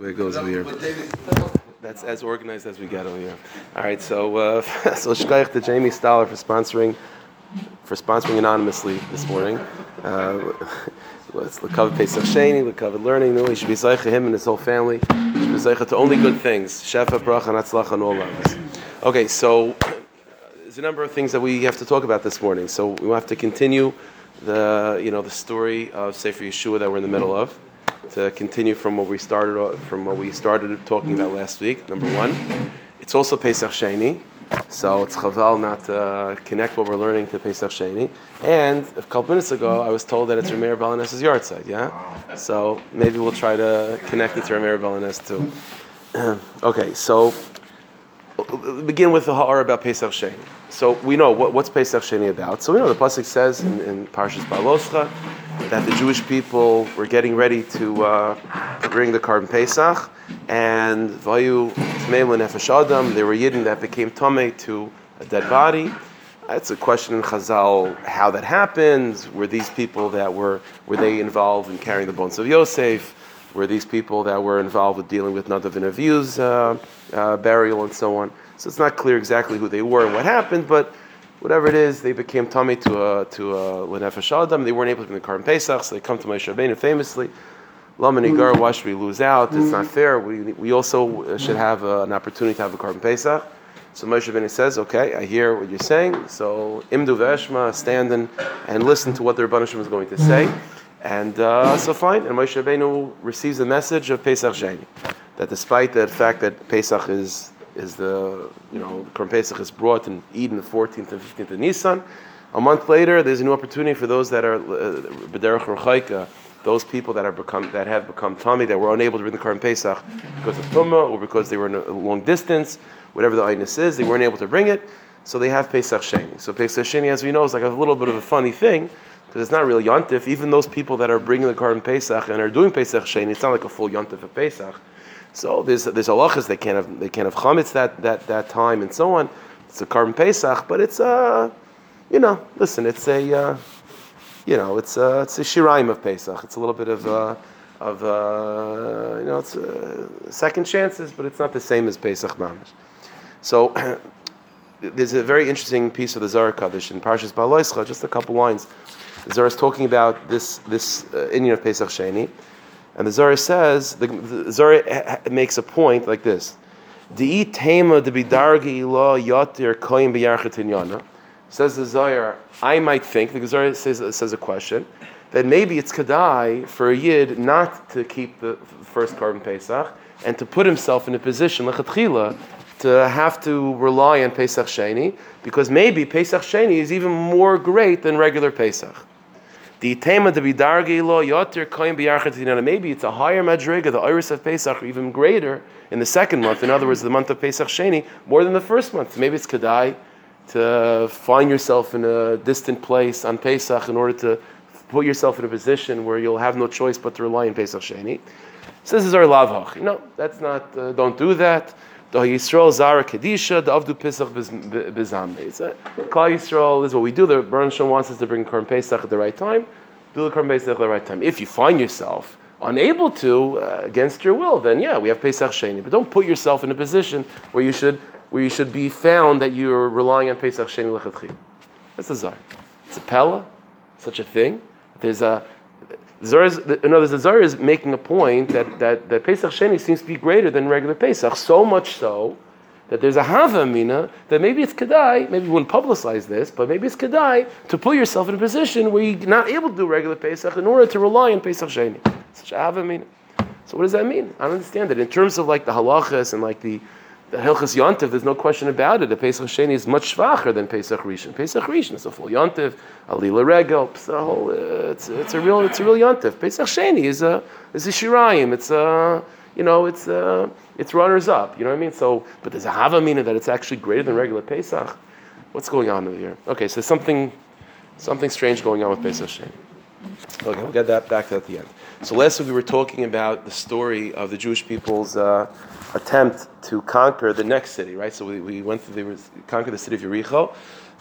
way it goes over here. That's as organized as we get over here. All right, so uh, so shkoyach to Jamie Stoller for sponsoring for sponsoring anonymously this morning. Uh, let's cover Pesach Sheni, cover learning. No, he should be zeicha him and his whole family. He should be zeicha to only good things. Shefa, bracha, and atzlacha, and all of us. Okay, so there's a number of things that we have to talk about this morning. So we have to continue the you know the story of Sefer Yeshua that we're in the middle of to continue from what we started from what we started talking about last week. Number one, it's also Pesach Sheni, so it's chaval not to connect what we're learning to Pesach Sheni. And a couple minutes ago, I was told that it's Rameir Balanes's yahrzeit. Yeah, so maybe we'll try to connect it to Reb Meir Baal HaNes too. okay, so begin with the ha'ara about Pesach Sheni. So we know what, what's Pesach Sheni about. So we know the pasuk says in, in Parshas Baloscha that the Jewish people were getting ready to, uh, bring the Karban Pesach, and Vayu Adam, they were Yidden that became Tomei to a dead body. It's a question in Chazal how that happened. Were these people that were were they involved in carrying the bones of Yosef? Were these people that were involved with dealing with Nadav and Avihu's uh, uh, burial and so on? So it's not clear exactly who they were and what happened, but whatever it is, they became tamei to a to a lenefesh adam. They weren't able to bring the Karban Pesach, so they come to Moshe Rabbeinu famously. Lamanigar, why should we lose out? It's not fair. We, we also should have uh, an opportunity to have a Karban Pesach. So Moshe Rabbeinu says, okay, I hear what you're saying. So imdu veshma, stand and, and listen to what the Rebbeinu is going to say. And uh, so fine. And Moshe Rabbeinu receives the message of Pesach Sheni. That despite the fact that Pesach is is the you know Korban Pesach is brought and eaten the 14th and 15th of Nisan. A month later, there's a new opportunity for those that are uh, b'derech uh, those people that are become that have become tamei that were unable to bring the Korban Pesach because of tumah or because they were in a long distance, whatever the aynus is, they weren't able to bring it. So they have Pesach Sheni. So Pesach Sheni, as we know, is like a little bit of a funny thing because it's not really yontif. Even those people that are bringing the Korban Pesach and are doing Pesach Sheni, it's not like a full yontif of Pesach. So there's there's halachas they can't have they can't have chametz that, that, that time and so on. It's a Karban Pesach, but it's a uh, you know listen it's a uh, you know it's a it's a shiraim of Pesach. It's a little bit of uh, of uh, you know it's uh, second chances, but it's not the same as Pesach mamish. So. there's a very interesting piece of the Zohar Hakadosh in Parshas Baloischa, just a couple lines. The Zohar is talking about this this uh, inyan of Pesach Sheni, and the Zohar says, the, the Zohar makes a point like this. Says the Zohar, I might think, the Zohar says, says a question, that maybe it's Kedai for a yid not to keep the first Karban Pesach and to put himself in a position, lechatchila, to have to rely on Pesach Sheni, because maybe Pesach Sheni is even more great than regular Pesach. The tema to be dargi lo yoter koyin biyarchatinana. Maybe it's a higher madriga, the iris of Pesach, even greater in the second month. In other words, the month of Pesach Sheni, more than the first month. Maybe it's kedai to find yourself in a distant place on Pesach in order to put yourself in a position where you'll have no choice but to rely on Pesach Sheni. So this is our lavach. No, that's not. Uh, don't do that. The Yisrael Zara Kedisha, the Avdu Pesach Bizambe. Klal Yisrael is what we do. The Baruch wants us to bring Korban Pesach at the right time. Do the Korban Pesach at the right time. If you find yourself unable to, uh, against your will, then yeah, we have Pesach Sheni. But don't put yourself in a position where you should where you should be found that you're relying on Pesach Sheni Lechatchil. That's a Zar. It's a Pella, such a thing. There's a Zara in other words, the is making a point that, that, that Pesach Sheni seems to be greater than regular Pesach, so much so that there's a Hava Mina that maybe it's Kedai, maybe you wouldn't publicize this, but maybe it's Kedai to put yourself in a position where you're not able to do regular Pesach in order to rely on Pesach Sheni. Such a Hava Mina. So what does that mean? I don't understand it. In terms of like the halachas and like the the Hilchas Yontif, there's no question about it. The Pesach Sheni is much schwacher than Pesach Rishon. Pesach Rishon is a full Yontif, Alila Regel, whole, it's, it's a real, it's a real Yontif. Pesach Sheni is a, is a Shirayim, it's a, you know, it's a, it's runners up, you know what I mean? So, but there's a Hava Mina that it's actually greater than regular Pesach. What's going on over here? Okay, so something, something strange going on with Pesach Sheni. Okay, we'll get that back to at the end. So last week we were talking about the story of the Jewish people's uh, attempt to conquer the next city, right? So we, we went through, they conquered the city of Yericho,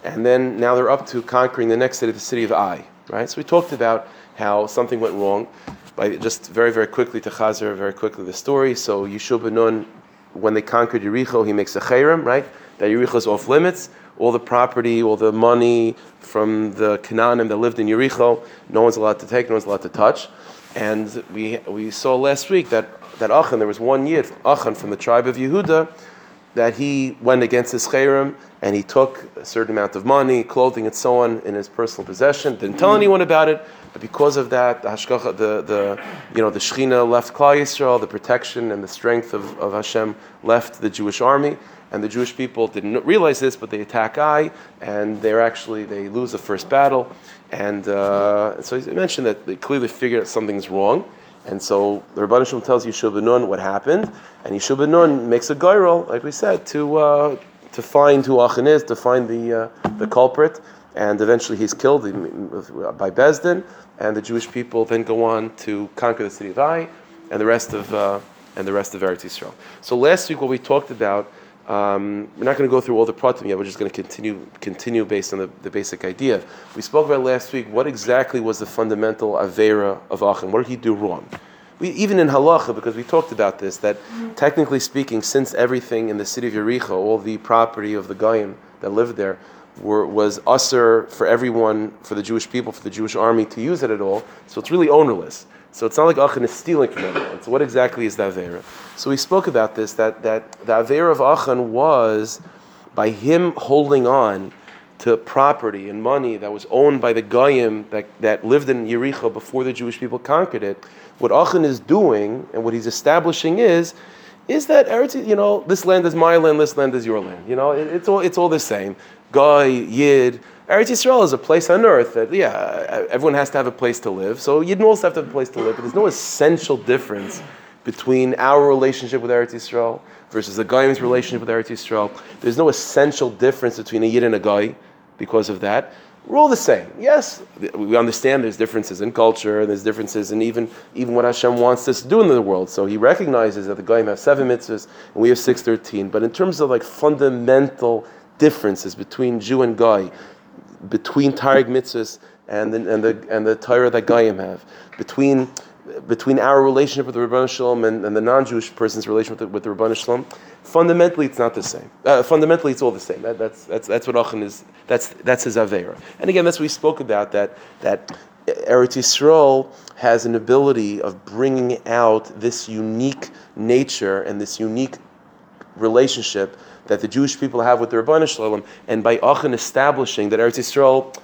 and then now they're up to conquering the next city, the city of Ai, right? So we talked about how something went wrong. By just very, very quickly to Chazer, very quickly the story. So Yeshua ben Nun, when they conquered Yericho, he makes a cherem, right? That Yericho is off limits. All the property, all the money from the Canaanim that lived in Yericho, no one's allowed to take, no one's allowed to touch. And we, we saw last week that, that Achan, there was one yid, Achan from the tribe of Yehuda, that he went against his cherem and he took a certain amount of money, clothing, and so on in his personal possession. Didn't tell anyone about it, but because of that, the hashgacha, the, the you know the Shechina left Klal Yisrael, the protection and the strength of, of Hashem left the Jewish army, and the Jewish people didn't realize this, but they attack Ai, and they're actually they lose the first battle, and uh, so he mentioned that they clearly figured out something's wrong. And so the Ribbono Shel Olam tells Yeshua Nun what happened, and Yeshua Nun makes a goral, like we said, to uh, to find who Achan is, to find the uh, the culprit, and eventually he's killed by Beis Din, and the Jewish people then go on to conquer the city of Ai, and the rest of uh, and the rest of Eretz Yisrael. So last week, what we talked about. Um, we're not going to go through all the pratim yet. We're just going to continue continue based on the, the basic idea. We spoke about last week what exactly was the fundamental avera of Achan. What did he do wrong? We, even in halacha, because we talked about this, that technically speaking, since everything in the city of Yericho, all the property of the Goyim that lived there, were, was usher for everyone, for the Jewish people, for the Jewish army to use it at all. So it's really ownerless. So it's not like Achan is stealing from everyone. So what exactly is the Avera? So we spoke about this, that, that the Avera of Achan was by him holding on to property and money that was owned by the Goyim that, that lived in Yericho before the Jewish people conquered it. What Achan is doing and what he's establishing is, is that Eretz, you know, this land is my land, this land is your land. You know, it, it's all it's all the same. Guy, Yid, Eretz Yisrael is a place on earth that, yeah, everyone has to have a place to live. So Yidden also have to have a place to live, but there's no essential difference between our relationship with Eretz Yisrael versus the Goyim's relationship with Eretz Yisrael. There's no essential difference between a Yid and a Goy because of that. We're all the same. Yes, we understand there's differences in culture, and there's differences in even, even what Hashem wants us to do in the world. So he recognizes that the Goyim have seven mitzvahs and we have 613. But in terms of like fundamental differences between Jew and Goy, between Taryag mitzvahs and the, and the, and the Torah that Goyim have, between between our relationship with the Ribbono Shel Olam and, and, the non-Jewish person's relationship with the, with Ribbono Shel Olam, fundamentally it's not the same. Uh, fundamentally, it's all the same. That, that's, that's, that's what Achan is. That's, that's his avera. And again, that's what we spoke about. That that Eretz Yisrael has an ability of bringing out this unique nature and this unique relationship that the Jewish people have with the Ribbono Shel Olam, and by Achan establishing that Eretz Yisrael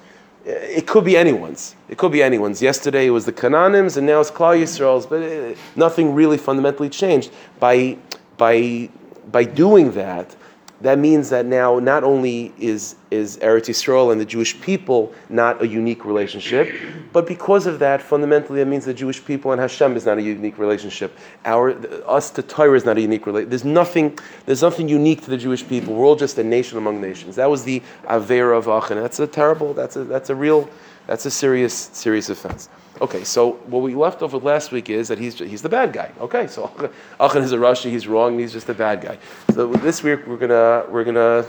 eh, it could be anyone's. It could be anyone's. Yesterday it was the Canaanims, and now it's Klal Yisrael's. But it, nothing really fundamentally changed by by by doing that that means that now not only is, is Eretz Yisrael and the Jewish people not a unique relationship, but because of that, fundamentally, that means the Jewish people and Hashem is not a unique relationship. Our, us to Torah is not a unique relationship. There's nothing, there's nothing unique to the Jewish people. We're all just a nation among nations. That was the Avera of Achan. That's a terrible, that's a, that's a real, that's a serious, serious offense. Okay, so what we left off with last week is that he's, he's the bad guy. Okay, so Achan is a Rashi, he's wrong, and he's just a bad guy. So this week we're gonna we're gonna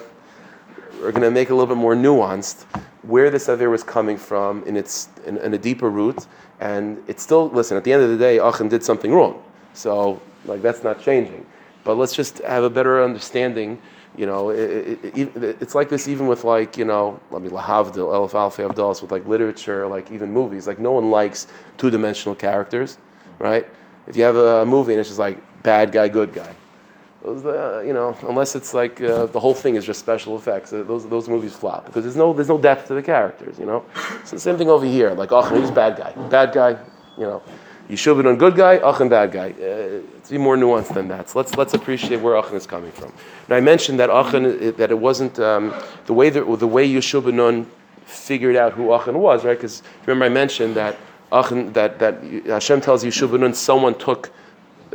we're gonna make a little bit more nuanced where this Avir was coming from in its in, in, a deeper root, and it's still listen. At the end of the day, Achan did something wrong, so like that's not changing. But let's just have a better understanding you know, it, it, it, it's like this even with like, you know, let me lahavdil, elf alfi avdalis, with like literature, like even movies. Like no one likes two-dimensional characters, right? If you have a movie and it's just like bad guy, good guy, uh, you know, unless it's like uh, the whole thing is just special effects, uh, those those movies flop because there's no there's no depth to the characters, you know. So the same thing over here, like oh, he's bad guy, bad guy, you know. Yeshua ben good guy, Achan bad guy. It's be more nuanced than that. So let's let's appreciate where Achan is coming from. Now I mentioned that Achan that it wasn't um, the way that the way Yeshua ben figured out who Achan was, right? Because remember I mentioned that Achan that that Hashem tells Yeshua ben someone took.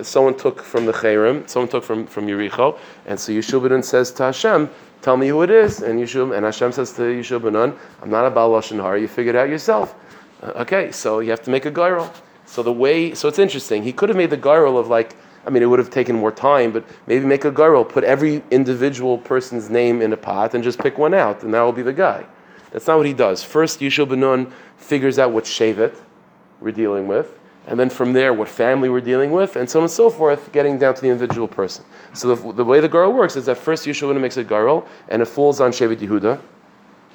Someone took from the Cherem, someone took from, from Yericho, and so Yeshua ben says to Hashem, "Tell me who it is." And Yeshua and Hashem says to Yeshua ben "I'm not a Baal Lashon Hara. You figured it out yourself." Uh, okay, so you have to make a goral. So the way, so it's interesting. He could have made the goral of like, I mean, it would have taken more time, but maybe make a goral, put every individual person's name in a pot and just pick one out, and that will be the guy. That's not what he does. First, Yishul Benun figures out what shevet, we're dealing with, and then from there, what family we're dealing with, and so on and so forth, getting down to the individual person. So the, the way the goral works is that first Yeshua makes a goral, and it falls on Shevet Yehuda,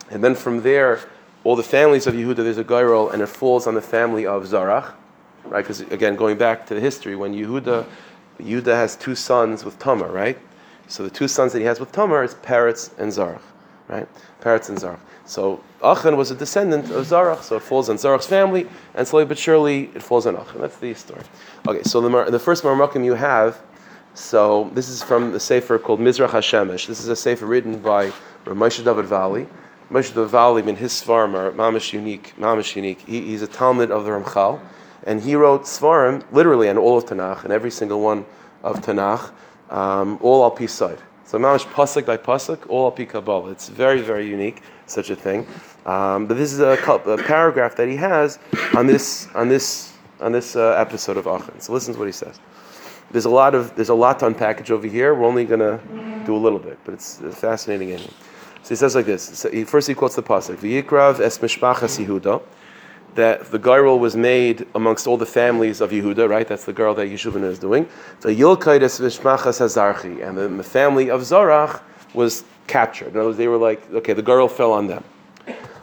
and then from there, all the families of Yehuda, there's a goral, and it falls on the family of Zarach, right? Because again, going back to the history, when Yehuda, Yehuda has two sons with Tamar, right? So the two sons that he has with Tamar is Peretz and Zarach, right? Peretz and Zarach. So Achan was a descendant of Zarach, so it falls on Zarach's family, and slowly but surely it falls on Achan. That's the story. Okay, so the, the first Marmakim you have, so this is from the Sefer called Mizrach Hashemesh. This is a Sefer written by Ramesh David Valle. Moshe David Valle, in his Svarim are mamish unique, mamish unique. He, he's a Talmid of the Ramchal, and he wrote Svarim literally on all of Tanakh, and every single one of Tanakh, um, all al side. So mamish pasuk by pasuk, all al Kabbalah. It's very, very unique such a thing. Um, but this is a, a, paragraph that he has on this on this on this uh, episode of Achan. So listen to what he says. There's a lot of there's a lot to unpackage over here. We're only to do a little bit, but it's a fascinating ending. So he says like this. So he, first he quotes the pasuk: "V'yikrav es mishpachas Yehuda." That the goral was made amongst all the families of Yehuda, right? That's the goral that Yeshuvin is doing. So Yilkaid es mishpachas Hazarchi, and the, the family of Zarach was captured. In other words, they were like, okay, the goral fell on them.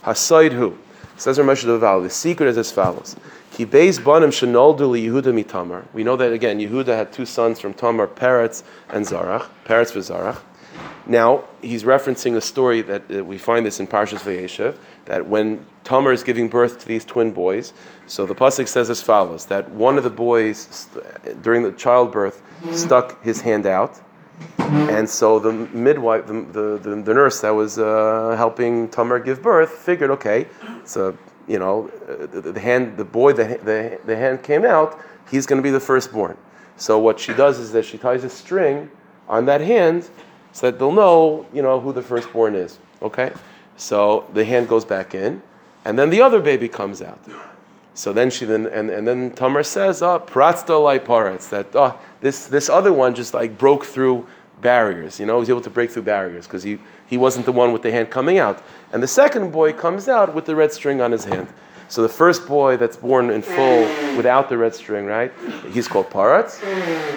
Hasaid who? Says Ramesh Deval, the secret is as follows. Ki beis banim shenoldu li Yehuda mitamar. We know that again, Yehuda had two sons from Tamar, Peretz and Zarach. Peretz was Zarach. Now, he's referencing a story that uh, we find this in Parshas Vayeshev, that when Tamar is giving birth to these twin boys, so the Pasuk says as follows, that one of the boys, during the childbirth, stuck his hand out, and so the midwife, the, the, the, the nurse that was uh, helping Tamar give birth, figured, okay, so you know, the, the, hand, the boy, the, the, the hand came out, he's going to be the firstborn. So what she does is that she ties a string on that hand so that they'll know, you know, who the firstborn is. Okay? So the hand goes back in, and then the other baby comes out. So then she then and, and then Tamar says, ah, "Oh, pratzda lai paretz." That oh, this this other one just like broke through barriers. You know, he was able to break through barriers because he he wasn't the one with the hand coming out. And the second boy comes out with the red string on his hand. So the first boy that's born in full without the red string, right? He's called Paratz,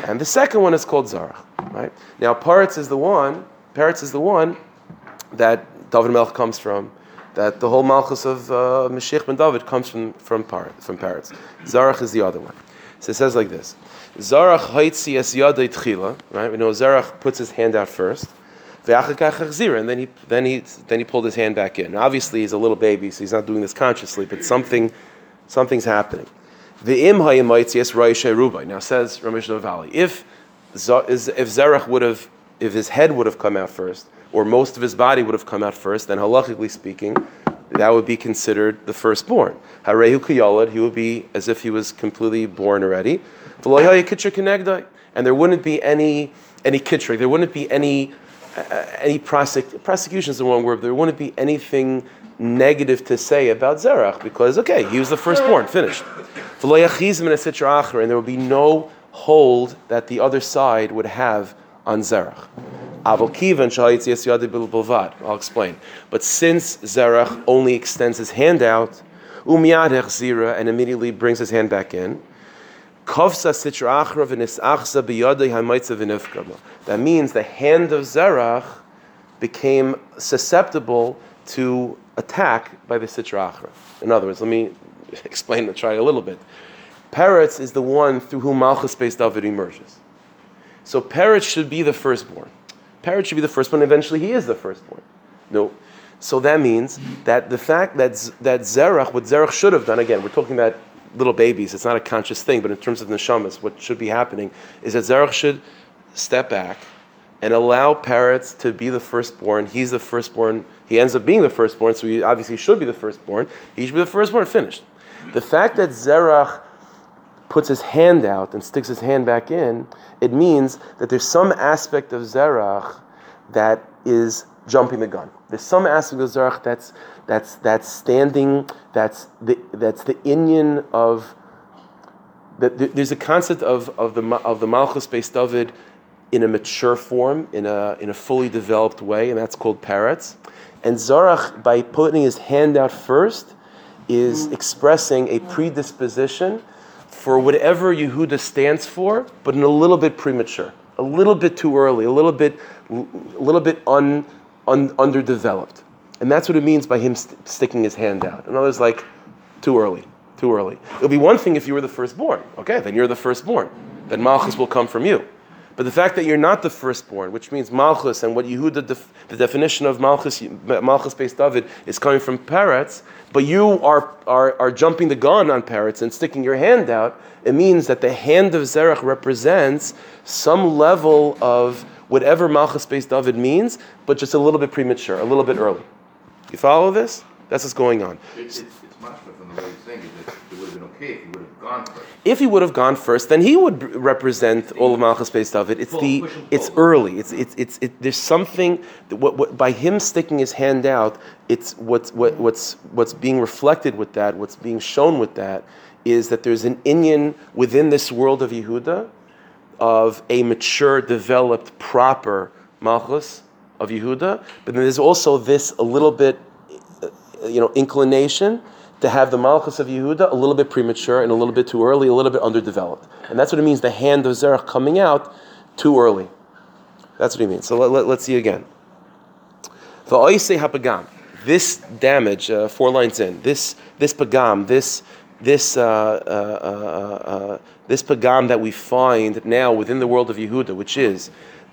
and the second one is called Zarach, right? Now Paratz is the one. Paratz is the one that David Melch comes from that the whole Malchus of uh, Mashiach ben David comes from from, par- from Paratz. Zarach is the other one. So it says like this: Zarach haitzi es tchila. Right? We know Zarach puts his hand out first. And then he then he then he pulled his hand back in. Obviously, he's a little baby, so he's not doing this consciously, but something something's happening. The im rubai. Now says Ramesh Valle, if if Zerach would have if his head would have come out first, or most of his body would have come out first, then halachically speaking, that would be considered the firstborn. Harehu kiyalad, he would be as if he was completely born already. And there wouldn't be any any kitrik, there wouldn't be any Uh, any prosec- prosecution is the wrong word. There wouldn't be anything negative to say about Zerach because okay, he was the firstborn, finished. And there would be no hold that the other side would have on Zerach. I'll explain. But since Zerach only extends his hand out, and immediately brings his hand back in, that means the hand of Zerach became susceptible to attack by the Sitra. In other words, let me explain the try a little bit. Peretz is the one through whom Malchus Beis David emerges. So Peretz should be the firstborn. Peretz should be the firstborn. Eventually, he is the firstborn. No. So that means that the fact that that Zerach, what Zerach should have done, again, we're talking about little babies. It's not a conscious thing, but in terms of neshamas, what should be happening is that Zerach should step back and allow Peretz to be the firstborn. He's the firstborn. He ends up being the firstborn, so he obviously should be the firstborn. He should be the firstborn. Finished. The fact that Zerach puts his hand out and sticks his hand back in, it means that there's some aspect of Zerach that is jumping the gun. There's some aspect of Zerach that's that's that's standing. That's the that's the inyan of. The, there's a concept of, of the of the Malchus Beis David in a mature form, in a in a fully developed way, and that's called Peretz. And Zarach, by putting his hand out first, is expressing a predisposition for whatever Yehuda stands for, but in a little bit premature, a little bit too early, a little bit, a little bit un, un, underdeveloped. And that's what it means by him st- sticking his hand out. In other words, like, too early, too early. It would be one thing if you were the firstborn. Okay, then you're the firstborn. Then Malchus will come from you. But the fact that you're not the firstborn, which means Malchus, and what Yehuda, def, the definition of Malchus, Malchus Beis David, is coming from Peretz, but you are, are, are jumping the gun on Peretz and sticking your hand out, it means that the hand of Zerach represents some level of whatever Malchus Beis David means, but just a little bit premature, a little bit early. You follow this? That's what's going on. It's, it's, it's much from the way he's saying it, it would have been okay if he would have gone first. If he would have gone first, then he would represent all of Malchus Beis David. It's the it's early. It's it's it's it, there's something that what, what, by him sticking his hand out. It's what's what, what's what's being reflected with that. What's being shown with that is that there's an inyan within this world of Yehuda of a mature, developed, proper Malchus of Yehuda, but there's also this a little bit, uh, you know, inclination to have the Malchus of Yehuda a little bit premature and a little bit too early, a little bit underdeveloped. And that's what it means, the hand of Zerach coming out too early. That's what he means. So let, let, let's see again. This damage, uh, four lines in, this, this pagam, this, this, uh, uh, uh, uh this pagam that we find now within the world of Yehuda, which is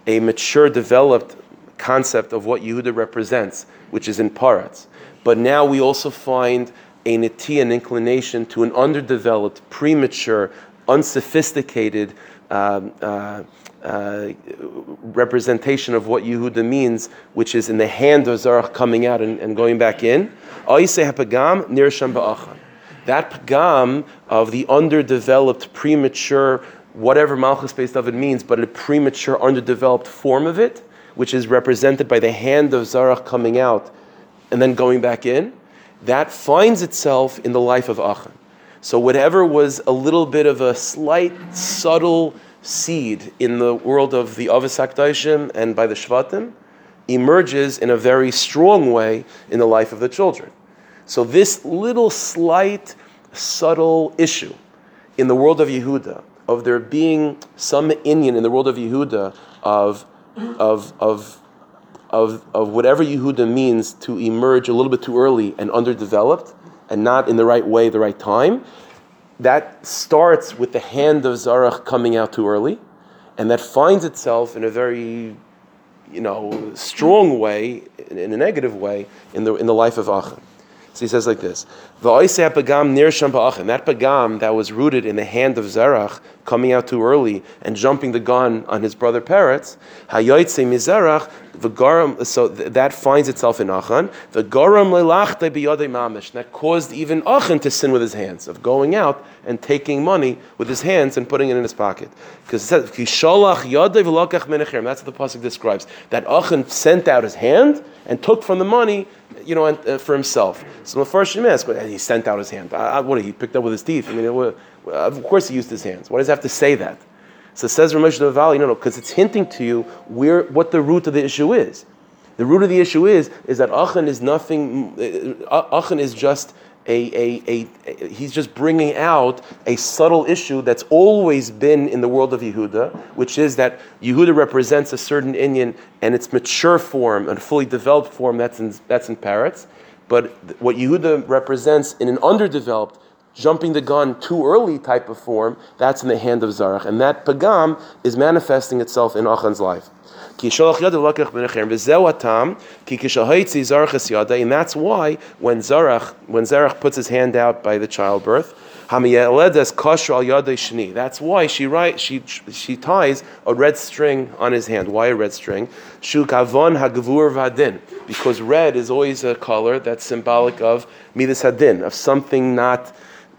a mature, developed concept of what Yehuda represents, which is in Paratz. But now we also find a nati, an inclination to an underdeveloped, premature, unsophisticated um, uh, uh, representation of what Yehuda means, which is in the hand of Zarach coming out and, and going back in. That pagam of the underdeveloped, premature, whatever Malchus based of it means, but a premature, underdeveloped form of it, which is represented by the hand of Zarach coming out and then going back in, that finds itself in the life of Achan. So whatever was a little bit of a slight, subtle seed in the world of the Avos HaKdaishim and by the Shvatim emerges in a very strong way in the life of the children. So this little slight, subtle issue in the world of Yehuda, of there being some inyan in the world of Yehuda of, of, of of, of whatever Yehuda means to emerge a little bit too early and underdeveloped and not in the right way, the right time, that starts with the hand of Zarach coming out too early, and that finds itself in a very, you know, strong way, in a negative way, in the, in the life of Achan. So he says like this: That pagam that was rooted in the hand of Zerach, coming out too early and jumping the gun on his brother Peretz. Hayoitze mizerach v'garam. So that finds itself in Achan. V'garam lelachte biyadei mamish. That caused even Achan to sin with his hands of going out and taking money with his hands and putting it in his pocket. Because it says kishalach yadei v'lokach menachem. That's what the pasuk describes. That Achan sent out his hand and took from the money you know, uh, for himself. So the first Shem ask, he sent out his hand. Uh, what he picked up with his teeth? I mean, it, of course he used his hands. Why does he have to say that? So says Ramesh Valle, no, no, because it's hinting to you where what the root of the issue is. The root of the issue is is that Achan is nothing. Uh, Achan is just a, a, a, he's just bringing out a subtle issue that's always been in the world of Yehuda, which is that Yehuda represents a certain inyan and its mature form and fully developed form that's in, that's in Peretz. But what Yehuda represents in an underdeveloped, jumping the gun too early type of form, that's in the hand of Zarach. And that pagam is manifesting itself in Achan's life. And that's why when Zarach, when Zarach puts his hand out by the childbirth, that's why she write, she she ties a red string on his hand. Why a red string? Because red is always a color that's symbolic of midas hadin, of something not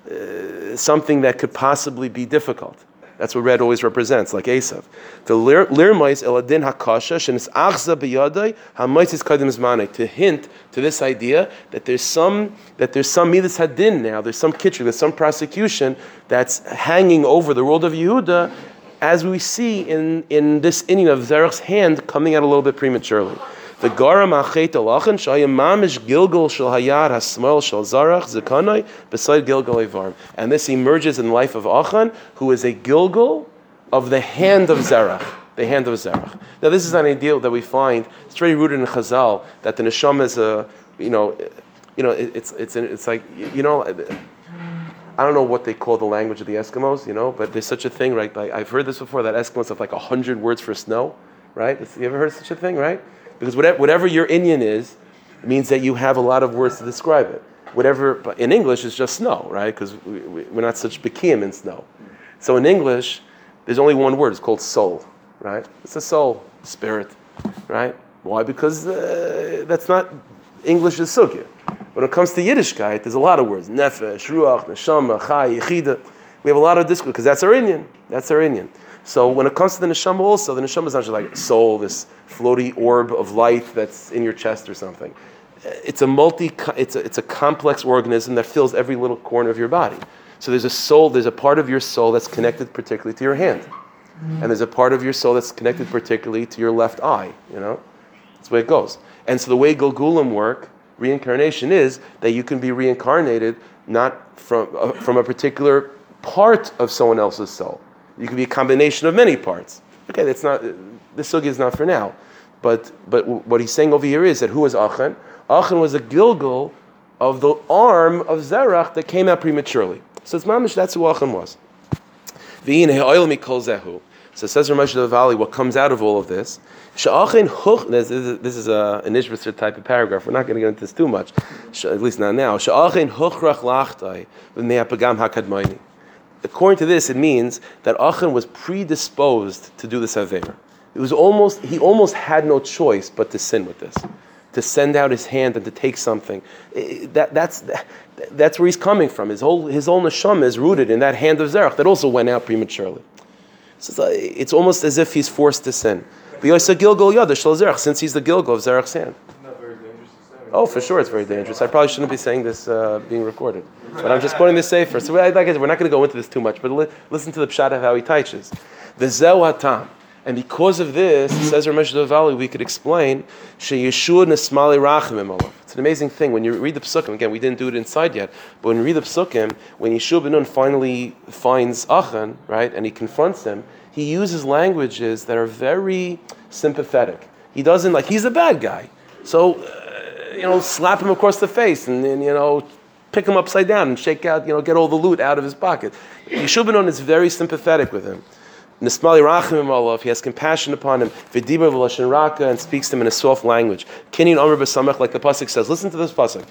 uh, something that could possibly be difficult. That's what red always represents, like Esav. The lirmais eladin hakasha shenis achza biyadai hamaitis kadim to hint to this idea that there's some that there's some midas hadin now, there's some kitcher, there's some prosecution that's hanging over the world of Yehuda, as we see in, in this inyan of Zerach's hand coming out a little bit prematurely. The garam achet alachan shayim mamish gilgal shel hayar hasmol shel zarach zekanai beside gilgal evarm. And this emerges in the life of Achan, who is a gilgal of the hand of Zerach. The hand of Zerach. Now, this is an ideal that we find. Very rooted in Chazal that the neshama is a, you know, you know, it's it's it's like you know. I don't know what they call the language of the Eskimos, you know, but there's such a thing, right? Like, I've heard this before that Eskimos have like a hundred words for snow, right? You ever heard such a thing, right? Because whatever, whatever your inyan is, means that you have a lot of words to describe it. Whatever, in English, it's just snow, right? Because we, we, we're not such bikim in snow. So in English, there's only one word. It's called soul, right? It's a soul, spirit, right? Why? Because uh, that's not English's sugya. When it comes to Yiddishkeit, there's a lot of words. Nefesh, Ruach, Neshama, Chai, Yechida. We have a lot of discourse because that's our inyan. That's our inyan. So when it comes to the neshama, also the neshama is not just like soul, this floaty orb of light that's in your chest or something. It's a multi, it's a, it's a complex organism that fills every little corner of your body. So there's a soul, there's a part of your soul that's connected particularly to your hand, and there's a part of your soul that's connected particularly to your left eye. You know, that's the way it goes. And so the way Gilgulim work, reincarnation is that you can be reincarnated not from uh, from a particular part of someone else's soul. You could be a combination of many parts. Okay, that's not this sugi is not for now, but but what he's saying over here is that who was Achan? Achan was a Gilgal of the arm of Zerach that came out prematurely. So it's mamish. That's who Achan was. So it says Ramesh Valle, what comes out of all of this? This is, this is a, an Ishbitzer type of paragraph. We're not going to get into this too much, at least not now. According to this, it means that Achan was predisposed to do this Aveir. It was almost, he almost had no choice but to sin with this, to send out his hand and to take something. That, that's, that, that's where he's coming from. His whole, his whole neshama is rooted in that hand of Zerach that also went out prematurely. So it's, it's almost as if he's forced to sin. Since he's the Gilgal of Zerach's hand. Oh, for sure, it's very dangerous. I probably shouldn't be saying this uh, being recorded, but I'm just quoting this sefer. So like I said, we're not going to go into this too much, but li- listen to the pshat of how he teaches. The Zewatam. And because of this, says Ramesh Valle, we could explain She Yeshua Nesmali Rachim It's an amazing thing. When you read the Psukim, again, we didn't do it inside yet, but when you read the Psukim, when Yeshua Ben Nun finally finds Achan, right, and he confronts him, he uses languages that are very sympathetic. He doesn't, like, he's a bad guy. So, you know, slap him across the face and, and, you know, pick him upside down and shake out, you know, get all the loot out of his pocket. Yeshua is very sympathetic with him. Nismali rachim olav, he has compassion upon him. V'dibar v'lashin raka, and speaks to him in a soft language. Kinyan omer b'samach, like the pasuk says. Listen to this pasuk.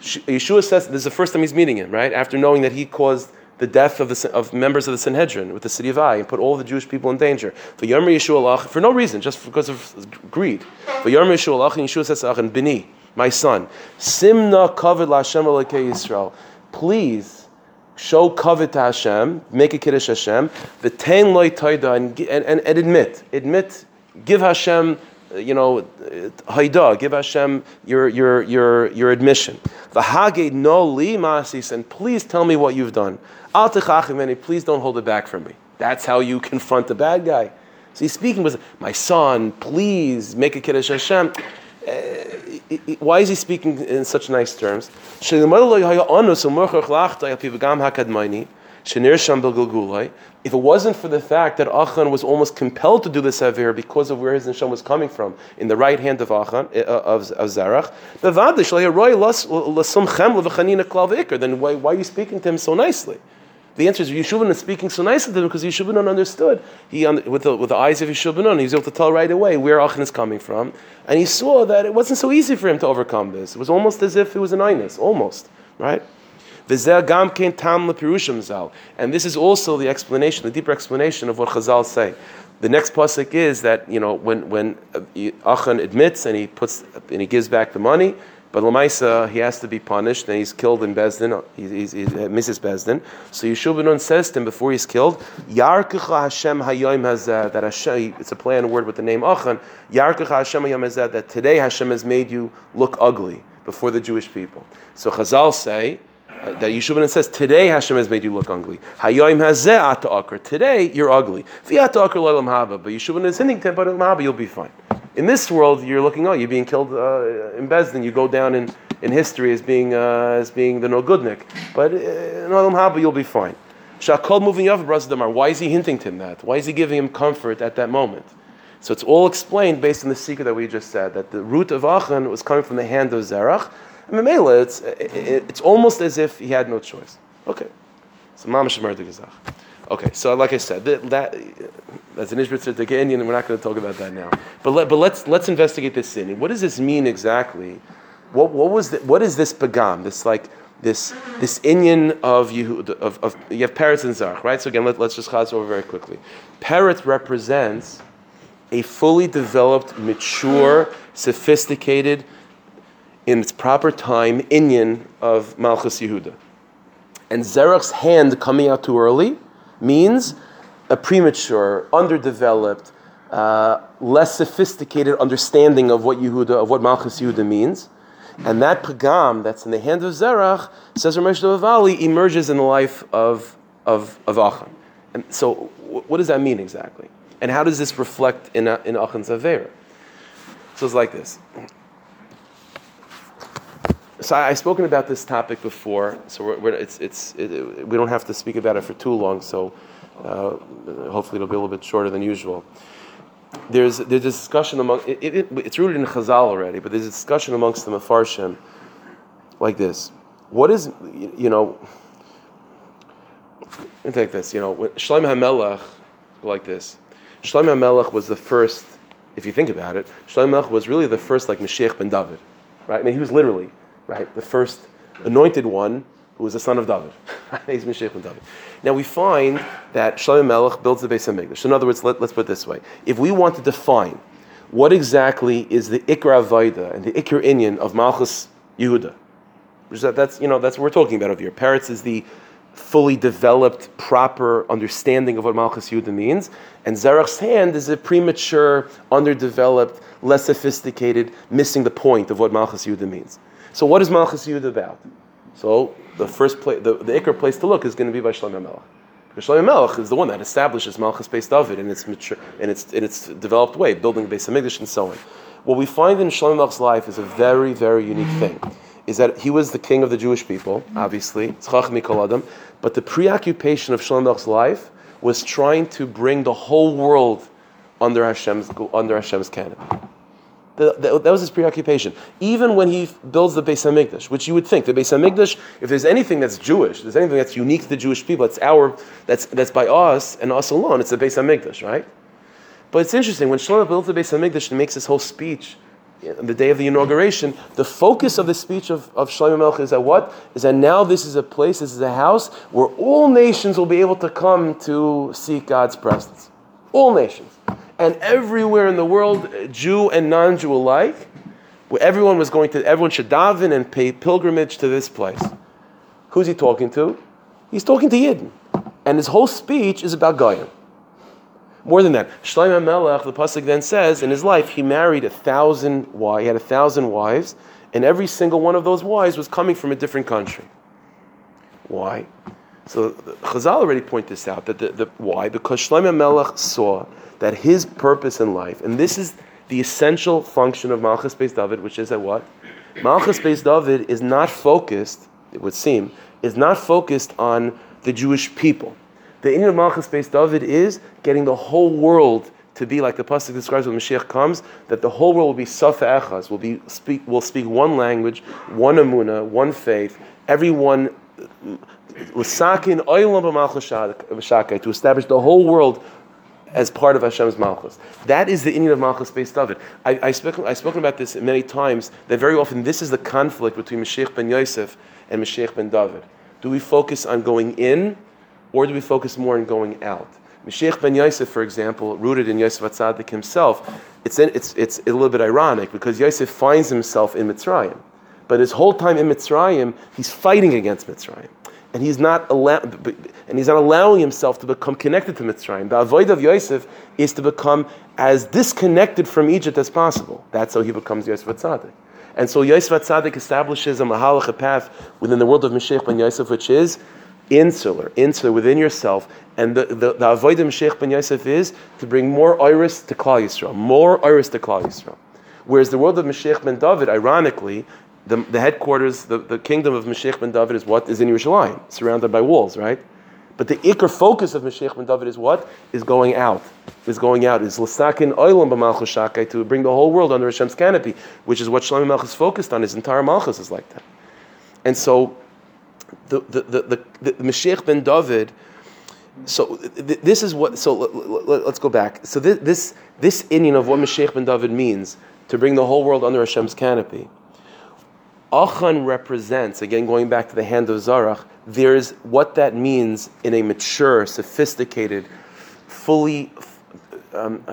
Yeshua says this is the first time he's meeting him, right? After knowing that he caused the death of, the, of members of the Sanhedrin with the city of Ai and put all the Jewish people in danger. For Yarmi Yeshua for no reason, just because of greed. For Yarmi Yeshua and Yeshua says Achan, Bini, my son, Simna kavod la'Hashem Yisrael. Please show kavod to Hashem, make a kiddush Hashem, the ten loy taida, and, and, and admit, admit, give Hashem uh, you know, uh, haida, give Hashem your, your, your, your admission. V'haged no li masis, and please tell me what you've done. Al please don't hold it back from me. That's how you confront the bad guy. So he's speaking with my son, please make a kiddush Hashem. Uh, why is he speaking in such nice terms? If it wasn't for the fact that Achan was almost compelled to do the Sever because of where his neshama was coming from, in the right hand of Achan, uh, of, of Zarach, then why, why are you speaking to him so nicely? The answer is Yeshuvin is speaking so nicely to him because Yeshuvin understood. He, with, the, with the eyes of Yeshuvin, he was able to tell right away where Achan is coming from. And he saw that it wasn't so easy for him to overcome this. It was almost as if it was an inus, almost, right? And this is also the explanation, the deeper explanation of what Chazal say. The next pasuk is that you know when when Achan admits and he puts and he gives back the money, but Lamaisa he has to be punished and he's killed in Beis Din. He, he's, he misses Beis Din. So Yeshua ben says to him before he's killed, Yarkecha Hashem Hayoim Hazeh that Hashem. It's a play on a word with the name Achan. Yarkecha Hashem Hayom Hazeh that today Hashem has made you look ugly before the Jewish people. So Chazal say uh, that Yeshua says, today Hashem has made you look ugly. Hayoim hazeh ata. Today you're ugly. V'ata akar lo'elam haba. But Yeshua is hinting to but haba you'll be fine. In this world, you're looking, oh, you're being killed uh, in Beis Din. You go down in, in history as being uh, as being the no goodnik. But uh, in Olam Haba, you'll be fine. Shakol moving off Damar. Why is he hinting to him that? Why is he giving him comfort at that moment? So it's all explained based on the secret that we just said that the root of Achan was coming from the hand of Zerach. And Mamela, it's, it's almost as if he had no choice. Okay. So Mamash Gazach. Okay, so like I said, that, that that's an Ishbitzer Tekenian, and we're not going to talk about that now. But, let, but let's, let's investigate this sin. What does this mean exactly? What, what, was the, what is this Pagam? This like this this Inyan of you of, of you have Peretz and Zarch, right? So again, let, us just chaz over very quickly. Peretz represents a fully developed, mature, sophisticated, in its proper time, Inyan of Malchus Yehuda. And Zerach's hand coming out too early means a premature, underdeveloped, uh, less sophisticated understanding of what Yehuda, of what Malchus Yehuda means. And that pagam that's in the hand of Zerach, says Ramesh Dovali, emerges in the life of, of, of Achan. And so, what does that mean exactly? And how does this reflect in, in Achan's Avera? So it's like this. So I, have spoken about this topic before, so we're, we're, it's, it's, it, we don't have to speak about it for too long, so uh, hopefully it'll be a little bit shorter than usual. There's, there's a discussion among, it, it, it's rooted in Chazal already, but there's a discussion amongst the Mefarshim like this. What is, you know, me take this, you know, Shlomo HaMelech, like this. Shlomo HaMelech was the first, if you think about it, Shlomo HaMelech was really the first like Mashiach ben David, right? I mean, he was literally right? The first anointed one who was the son of David. He's ben David. Now we find that Shlomo Melech builds the Beis Hamikdash. In other words, let, us put it this way: if we want to define what exactly is the Ikra Vaida and the Ikra Inyan of Malchus Yehuda, that, that's you know that's what we're talking about over here. Peretz is the fully developed, proper understanding of what Malchus Yehuda means, and Zerach's hand is a premature, underdeveloped, less sophisticated, missing the point of what Malchus Yehuda means. So what is Malchus Yud about? So the first place, the, the Iker place to look is going to be by Shlomo Melech. Because Shlomo Melech is the one that establishes Malchus Beis David in its mature, in its in its developed way, building Beis Hamikdash and so on. What we find in Shlomo Melech's life is a very very unique thing. Is that he was the king of the Jewish people, obviously, but the preoccupation of Shlomo Melech's life was trying to bring the whole world under Hashem's under Hashem's canopy. The, the, that was his preoccupation. Even when he builds the Beis Hamikdash, which you would think the Beis Hamikdash, if there's anything that's Jewish, there's anything that's unique to the Jewish people, it's our, that's, that's by us and us alone. It's the Beis Hamikdash, right? But it's interesting when Shlomo builds the Beis Hamikdash and makes his whole speech on the day of the inauguration, the focus of the speech of, of Shlomo Melech is that what? Is that now this is a place, this is a house where all nations will be able to come to seek God's presence. All nations and everywhere in the world, uh, Jew and non-Jew alike, where everyone was going to, everyone should daven and pay pilgrimage to this place. Who's he talking to? He's talking to Yidden. And his whole speech is about Goyim. More than that, Shlomo Melech, the pasuk then says, in his life he married a thousand wives. He had a thousand wives, and every single one of those wives was coming from a different country. Why? So Chazal already point this out. That the, the why? Because Shlomo Melech saw that his purpose in life, and this is the essential function of Malchus Beis David, which is that what? Malchus Beis David is not focused, it would seem, is not focused on the Jewish people. The aim of Malchus Beis David is getting the whole world to be like the pasuk describes when Mashiach comes, that the whole world will be safa echas, will be speak will speak one language, one amuna, one faith. Everyone uh, to establish the whole world as part of Hashem's Malchus. That is the inyan of Malchus Beis David. I, I spoken, I've spoken about this many times, that very often this is the conflict between Mashiach ben Yosef and Mashiach ben David. Do we focus on going in, or do we focus more on going out? Mashiach ben Yosef, for example, rooted in Yosef Atzadik himself, it's, in, it's, it's a little bit ironic because Yosef finds himself in Mitzrayim. But his whole time in Mitzrayim, he's fighting against Mitzrayim and he's not allow, and he's not allowing himself to become connected to Mitzrayim. The avoid of Yosef is to become as disconnected from Egypt as possible. That's how he becomes Yosef Atzadik. And so Yosef Atzadik establishes a mahalach, a path within the world of Mashiach ben Yosef, which is insular, insular within yourself. And the, the, the Avodah Mashiach ben Yosef is to bring more iris to Klal Yisrael, more iris to Klal Yisrael. Whereas the world of Mashiach ben David, ironically, the, the headquarters, the, the kingdom of Mashiach ben David is what? Is in Yerushalayim, surrounded by walls, right? But the ikr focus of Mashiach ben David is what? Is going out. Is going out. Is l'sakin oilam b'malchus shakai to bring the whole world under Hashem's canopy, which is what Shlomo Malchus focused on. His entire Malchus is like that. And so, the the the, the, the Mashiach ben David. So th- this is what. So let, us go back. So this this this inyan of what Mashiach ben David means to bring the whole world under Hashem's canopy. Achan represents, again going back to the hand of Zarach, there's what that means in a mature, sophisticated, fully um, a,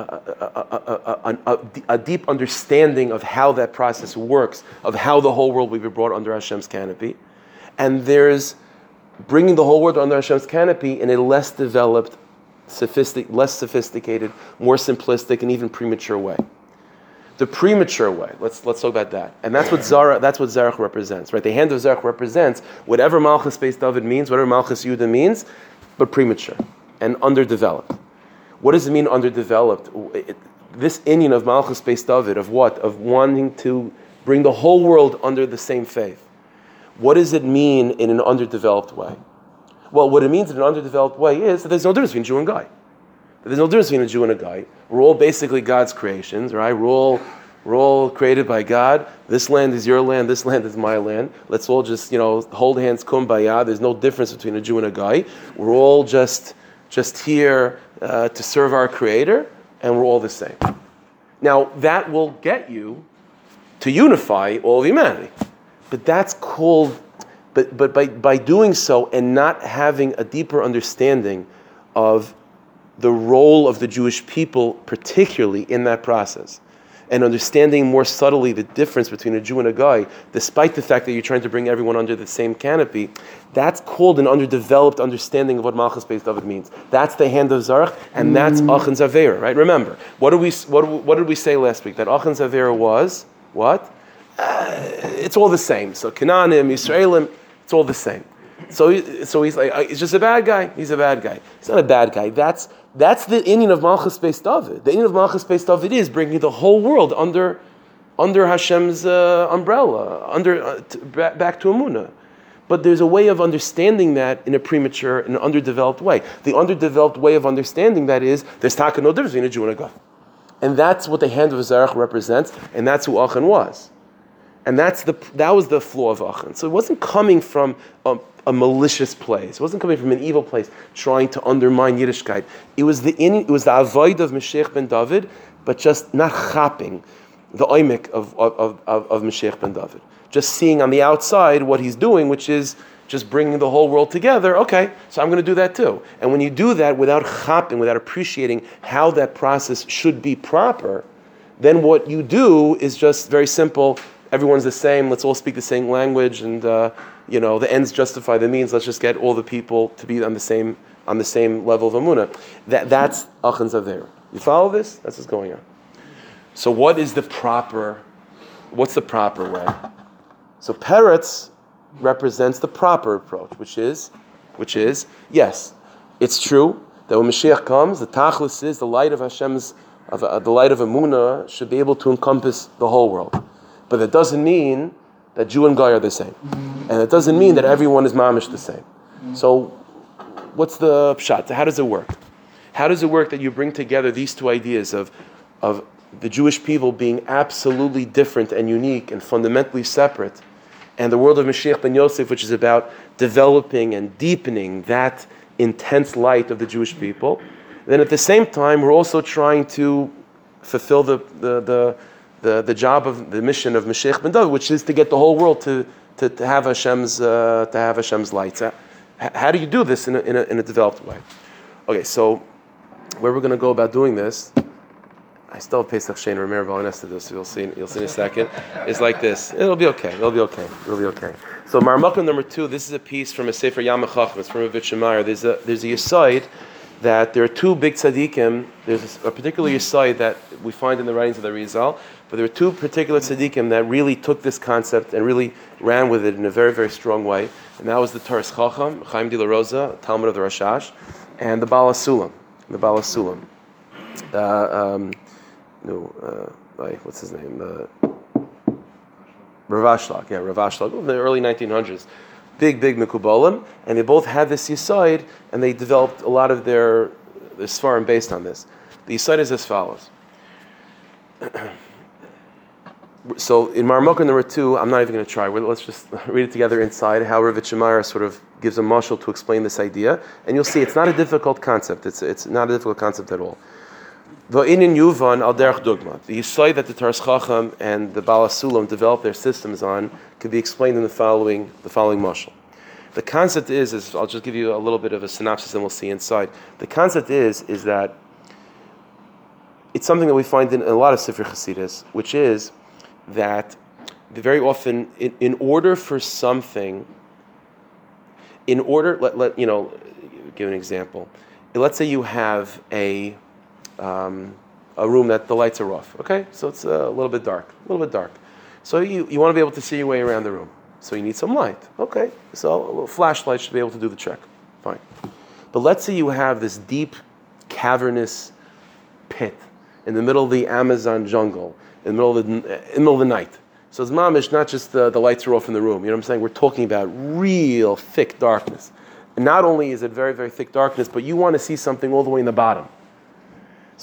a, a, a, deep understanding of how that process works, of how the whole world will be brought under Hashem's canopy. And there's bringing the whole world under Hashem's canopy in a less developed, sophistic, less sophisticated, more simplistic, and even premature way the premature way. Let's let's talk about that. And that's what Zara that's what Zarach represents, right? The hand of Zarach represents whatever Malchus Beis David means, whatever Malchus Yudah means, but premature and underdeveloped. What does it mean underdeveloped? It, this inyan of Malchus Beis David of what? Of wanting to bring the whole world under the same faith. What does it mean in an underdeveloped way? Well, what it means in an underdeveloped way is that there's no difference between Jew and goy. There's no difference between a Jew and a goy. We're all basically God's creations, right? We're all, we're all created by God. This land is your land. This land is my land. Let's all just, you know, hold hands, kumbaya. There's no difference between a Jew and a goy. We're all just, just here uh, to serve our Creator, and we're all the same. Now, that will get you to unify all of humanity. But that's called, but, but by, by doing so and not having a deeper understanding of the role of the Jewish people, particularly in that process, and understanding more subtly the difference between a Jew and a goy, despite the fact that you're trying to bring everyone under the same canopy, that's called an underdeveloped understanding of what Malchus Beis David means. That's the hand of Zarach, and that's mm. Achan Zavera, right? Remember, what did we, what, what did we say last week? That Achan Zavera was, what? Uh, it's all the same. So Canaanim, Israelim, it's all the same. So, so he's like, uh, he's just a bad guy. He's a bad guy. He's not a bad guy. That's that's the inyan of Malchus Beis David. The inyan of Malchus Beis David is bringing the whole world under, under Hashem's uh, umbrella, under uh, to, back to Amunah. But there's a way of understanding that in a premature, in an underdeveloped way. The underdeveloped way of understanding that is there's taka no difference between a Jew and a. And that's what the hand of Zarach represents, and that's who Achan was. And that's the, that was the flaw of Achan. So it wasn't coming from a, a, malicious place. It wasn't coming from an evil place trying to undermine Yiddishkeit. It was the, in, it was the avoid of Mashiach ben David, but just not chapping the oimik of, of, of, of Mashiach ben David. Just seeing on the outside what he's doing, which is just bringing the whole world together. Okay, so I'm going to do that too. And when you do that without chapping, without appreciating how that process should be proper, then what you do is just very simple everyone's the same. Let's all speak the same language, and uh, you know the ends justify the means. Let's just get all the people to be on the same on the same level of amuna. That that's achan zaver. You follow this? That's what's going on. So what is the proper? What's the proper way? So Peretz represents the proper approach, which is, which is yes, it's true that when Mashiach comes, the tachlis is the light of Hashem's, of, uh, the light of Amuna should be able to encompass the whole world. But that doesn't mean that Jew and Goy are the same. And it doesn't mean that everyone is mamish the same. So, what's the pshat? How does it work? How does it work that you bring together these two ideas of, of the Jewish people being absolutely different and unique and fundamentally separate, and the world of Mashiach ben Yosef, which is about developing and deepening that intense light of the Jewish people? Then at the same time, we're also trying to fulfill the, the, the the, the job of the mission of Mashiach ben David, which is to get the whole world to, to, to have Hashem's uh, to have Hashem's lights. How do you do this in a, in a, in a developed way? Okay, so where we're going to go about doing this, I still have Pesach Sheni Rameir Valanesta this, so you'll see, you'll see in a second, is like this. It'll be okay. It'll be okay. It'll be okay. So Marmukah number two, this is a piece from a Sefer Yamachach, it's from a Shemayr. There's a, there's a aside that there are two big tzaddikim. There's a particular side that we find in the writings of the Rizal, but there are two particular tzaddikim that really took this concept and really ran with it in a very, very strong way. and that was the Toras Chacham, Chaim de la Rosa, Talmid of the Rashash, and the Baal HaSulam, the Baal HaSulam. Uh, um, no, uh, what's his name? Uh, Rav Ashlag, yeah, Rav Ashlag, in the early 1900s. Big, big Mikubolim, and they both had this Yisoid, and they developed a lot of their, their Svarim based on this. The Yisoid is as follows. so in Marmukah number two, I'm not even going to try. Let's just read it together inside how Rav sort of gives a mashal to explain this idea, and you'll see it's not a difficult concept. It's, it's not a difficult concept at all. Va'inin yuvan al derech. The Yisai that the Toras Chacham and the Baal HaSulam developed their systems on can be explained in the following the following mashal. The concept is, is I'll just give you a little bit of a synopsis and we'll see inside. The concept is is that it's something that we find in, a lot of Sifri Chasidis, which is that very often, in, in order for something, in order, let, let you know, give an example. Let's say you have a um, a room that the lights are off. Okay, so it's a little bit dark, a little bit dark. So you, you want to be able to see your way around the room. So you need some light. Okay, so a flashlight should be able to do the trick. Fine. But let's say you have this deep, cavernous pit in the middle of the Amazon jungle, in the middle of the, in the, middle of the night. So it's mamish, not just the, the lights are off in the room. You know what I'm saying? We're talking about real thick darkness. And not only is it very, very thick darkness, but you want to see something all the way in the bottom.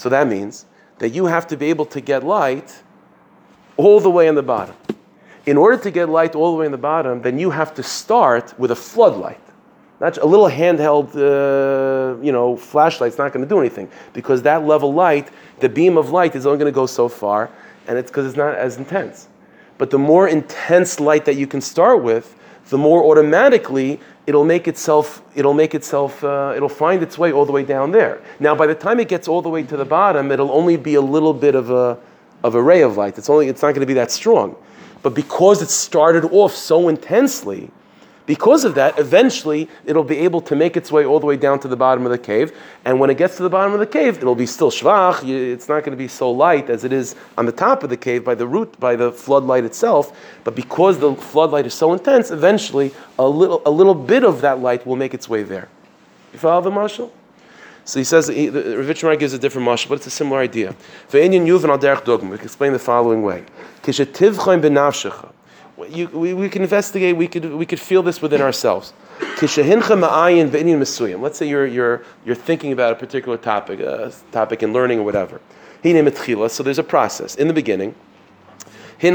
So that means that you have to be able to get light all the way in the bottom. In order to get light all the way in the bottom, then you have to start with a floodlight. Not a little handheld, uh, you know, flashlight's not going to do anything because that level light, the beam of light, is only going to go so far, and it's because it's not as intense. But the more intense light that you can start with, the more automatically it'll make itself, it'll make itself, uh, it'll find its way all the way down there. Now, by the time it gets all the way to the bottom, it'll only be a little bit of a, of a ray of light. It's only, it's not going to be that strong. But because it started off so intensely, because of that, eventually it'll be able to make its way all the way down to the bottom of the cave. And when it gets to the bottom of the cave, it'll be still shvach. It's not going to be so light as it is on the top of the cave by the root, by the floodlight itself. But because the floodlight is so intense, eventually a little, a little bit of that light will make its way there. You follow the mashal? So he says, Rav gives a different mashal, but it's a similar idea. We explain the following way you, we, we can investigate, we could, we could feel this within ourselves. Let's say you're, you're, you're thinking about a particular topic, a topic in learning or whatever. So there's a process. In the beginning, so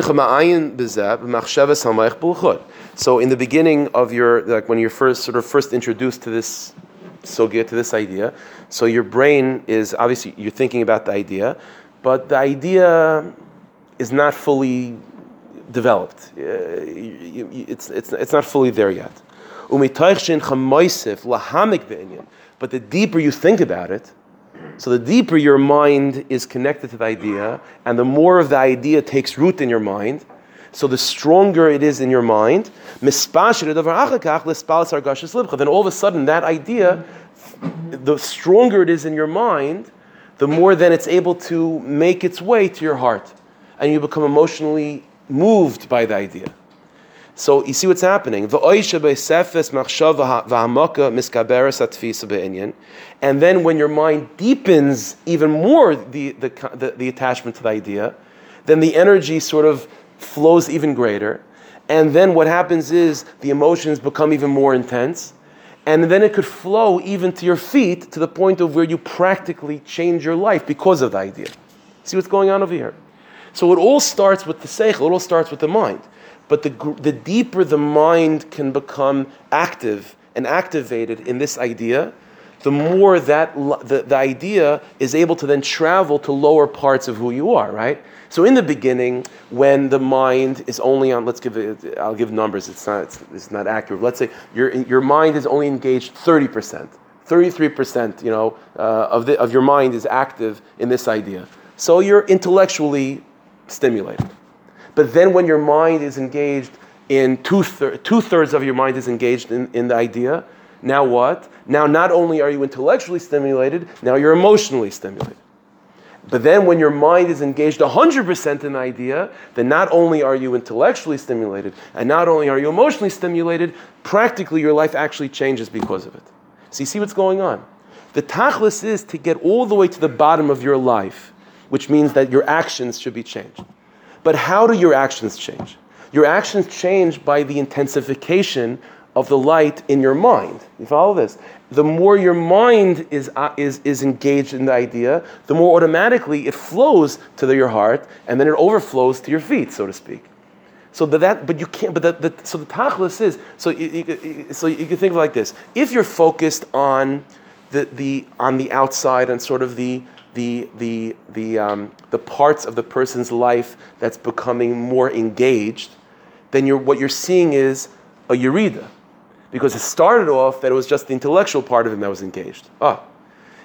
in the beginning of your, like when you're first sort of first introduced to this get to this idea, so your brain is obviously you're thinking about the idea, but the idea is not fully developed. Uh, it's, it's, it's not fully there yet. But the deeper you think about it, so the deeper your mind is connected to the idea, and the more of the idea takes root in your mind, so the stronger it is in your mind, then all of a sudden that idea, the stronger it is in your mind, the more then it's able to make its way to your heart. And you become emotionally moved by the idea. So you see what's happening. And then when your mind deepens even more the, the, the, the attachment to the idea, then the energy sort of flows even greater. And then what happens is the emotions become even more intense. And then it could flow even to your feet to the point of where you practically change your life because of the idea. See what's going on over here? So it all starts with the seichel, it all starts with the mind. But the, the deeper the mind can become active and activated in this idea, the more that the, the idea is able to then travel to lower parts of who you are, right? So in the beginning, when the mind is only on, let's give it, I'll give numbers, it's not, it's, it's not accurate. Let's say your, your mind is only engaged 30%. 33% you know, uh, of, the, of your mind is active in this idea. So you're intellectually stimulated. But then when your mind is engaged in two, thir- two thirds of your mind is engaged in, in the idea, now what? Now not only are you intellectually stimulated, now you're emotionally stimulated. But then when your mind is engaged 100% in the idea, then not only are you intellectually stimulated and not only are you emotionally stimulated, practically your life actually changes because of it. So you see what's going on? The tachlis is to get all the way to the bottom of your life, which means that your actions should be changed. But how do your actions change? Your actions change by the intensification of the light in your mind. You follow this? The more your mind is, uh, is, is engaged in the idea, the more automatically it flows to the, your heart, and then it overflows to your feet, so to speak. So that, that but you can't. But that, so the tachlis is so you, you, so you can think of like this: if you're focused on the, the on the outside and sort of the the the the um, the parts of the person's life that's becoming more engaged, then you're, what you're seeing is a yerida, because it started off that it was just the intellectual part of him that was engaged. Ah,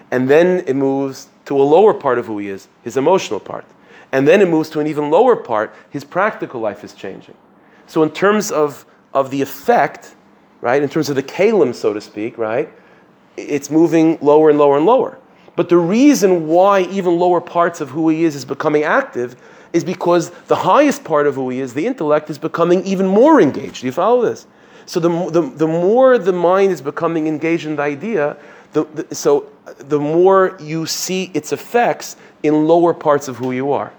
and then it moves to a lower part of who he is, his emotional part, and then it moves to an even lower part. His practical life is changing. So in terms of of the effect, right, in terms of the kalim, so to speak, right it's moving lower and lower and lower. But the reason why even lower parts of who he is is becoming active is because the highest part of who he is, the intellect, is becoming even more engaged. Do you follow this? So the, the, the more the mind is becoming engaged in the idea, the, the, so the more you see its effects in lower parts of who you are.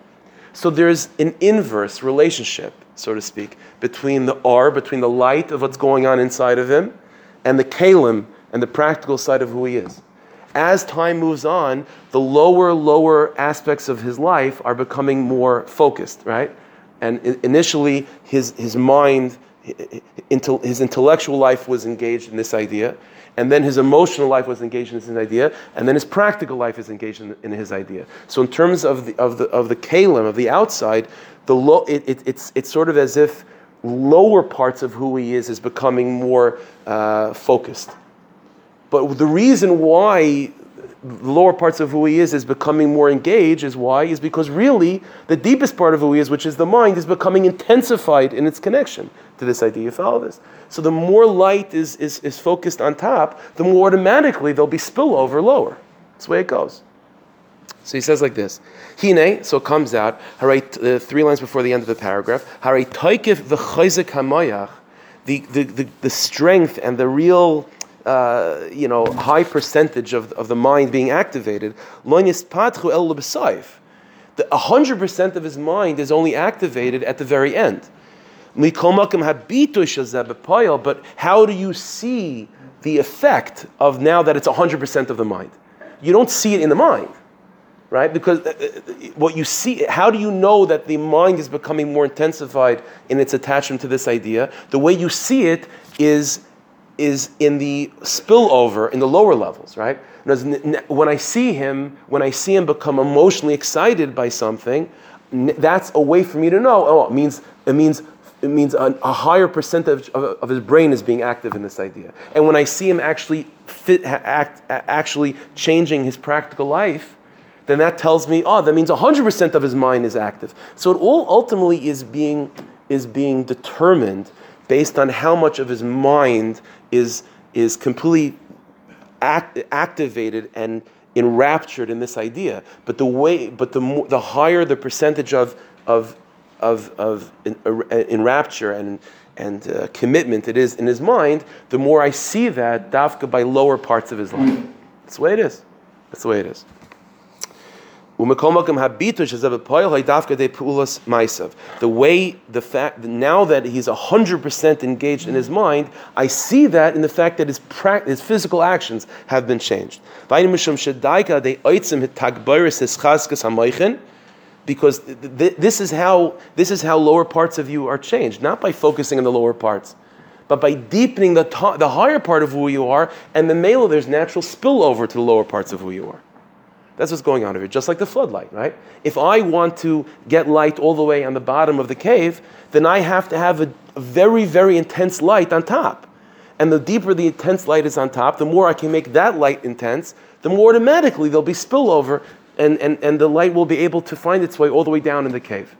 So there's an inverse relationship, so to speak, between the R, between the light of what's going on inside of him, and the kalim, and the practical side of who he is. As time moves on, the lower, lower aspects of his life are becoming more focused, right? And initially, his, his mind, his intellectual life was engaged in this idea, and then his emotional life was engaged in this idea, and then his practical life is engaged in, in his idea. So, in terms of the, of the, of the kalim, of the outside, the lo, it, it, it's, it's sort of as if lower parts of who he is is becoming more uh, focused. But the reason why the lower parts of who he is is becoming more engaged is why? Is because really the deepest part of who he is which is the mind is becoming intensified in its connection to this idea you follow this so the more light is, is, is focused on top the more automatically there'll be spillover lower. That's the way it goes. So he says like this hine so it comes out uh, three lines before the end of the paragraph the the, the, the, the strength and the real uh, you know, high percentage of, of the mind being activated, the 100% of his mind is only activated at the very end. But how do you see the effect of now that it's 100% of the mind? You don't see it in the mind, right? Because uh, uh, what you see, how do you know that the mind is becoming more intensified in its attachment to this idea? The way you see it is is in the spillover in the lower levels, right? When I see him, when I see him become emotionally excited by something, that's a way for me to know. Oh, it means it means it means a, a higher percentage of, of, his brain is being active in this idea. And when I see him actually fit, act, actually changing his practical life, then that tells me, oh, that means 100% of his mind is active. So it all ultimately is being is being determined based on how much of his mind is, is completely act, activated and enraptured in this idea. But the way, but the, the higher the percentage of, of, of, of enrapture and, and uh, commitment it is in his mind, the more I see that dafka by lower parts of his life. That's the way it is. That's the way it is. The way, the fact, now that he's 100% engaged in his mind, I see that in the fact that his, pra- his physical actions have been changed. Because th- this, is how, this is how lower parts of you are changed, not by focusing on the lower parts but by deepening the, the higher part of who you are, and the male, there's natural spillover to the lower parts of who you are. That's what's going on here, just like the floodlight, right? If I want to get light all the way on the bottom of the cave, then I have to have a, a very, very intense light on top. And the deeper the intense light is on top, the more I can make that light intense, the more automatically there'll be spillover and, and, and the light will be able to find its way all the way down in the cave.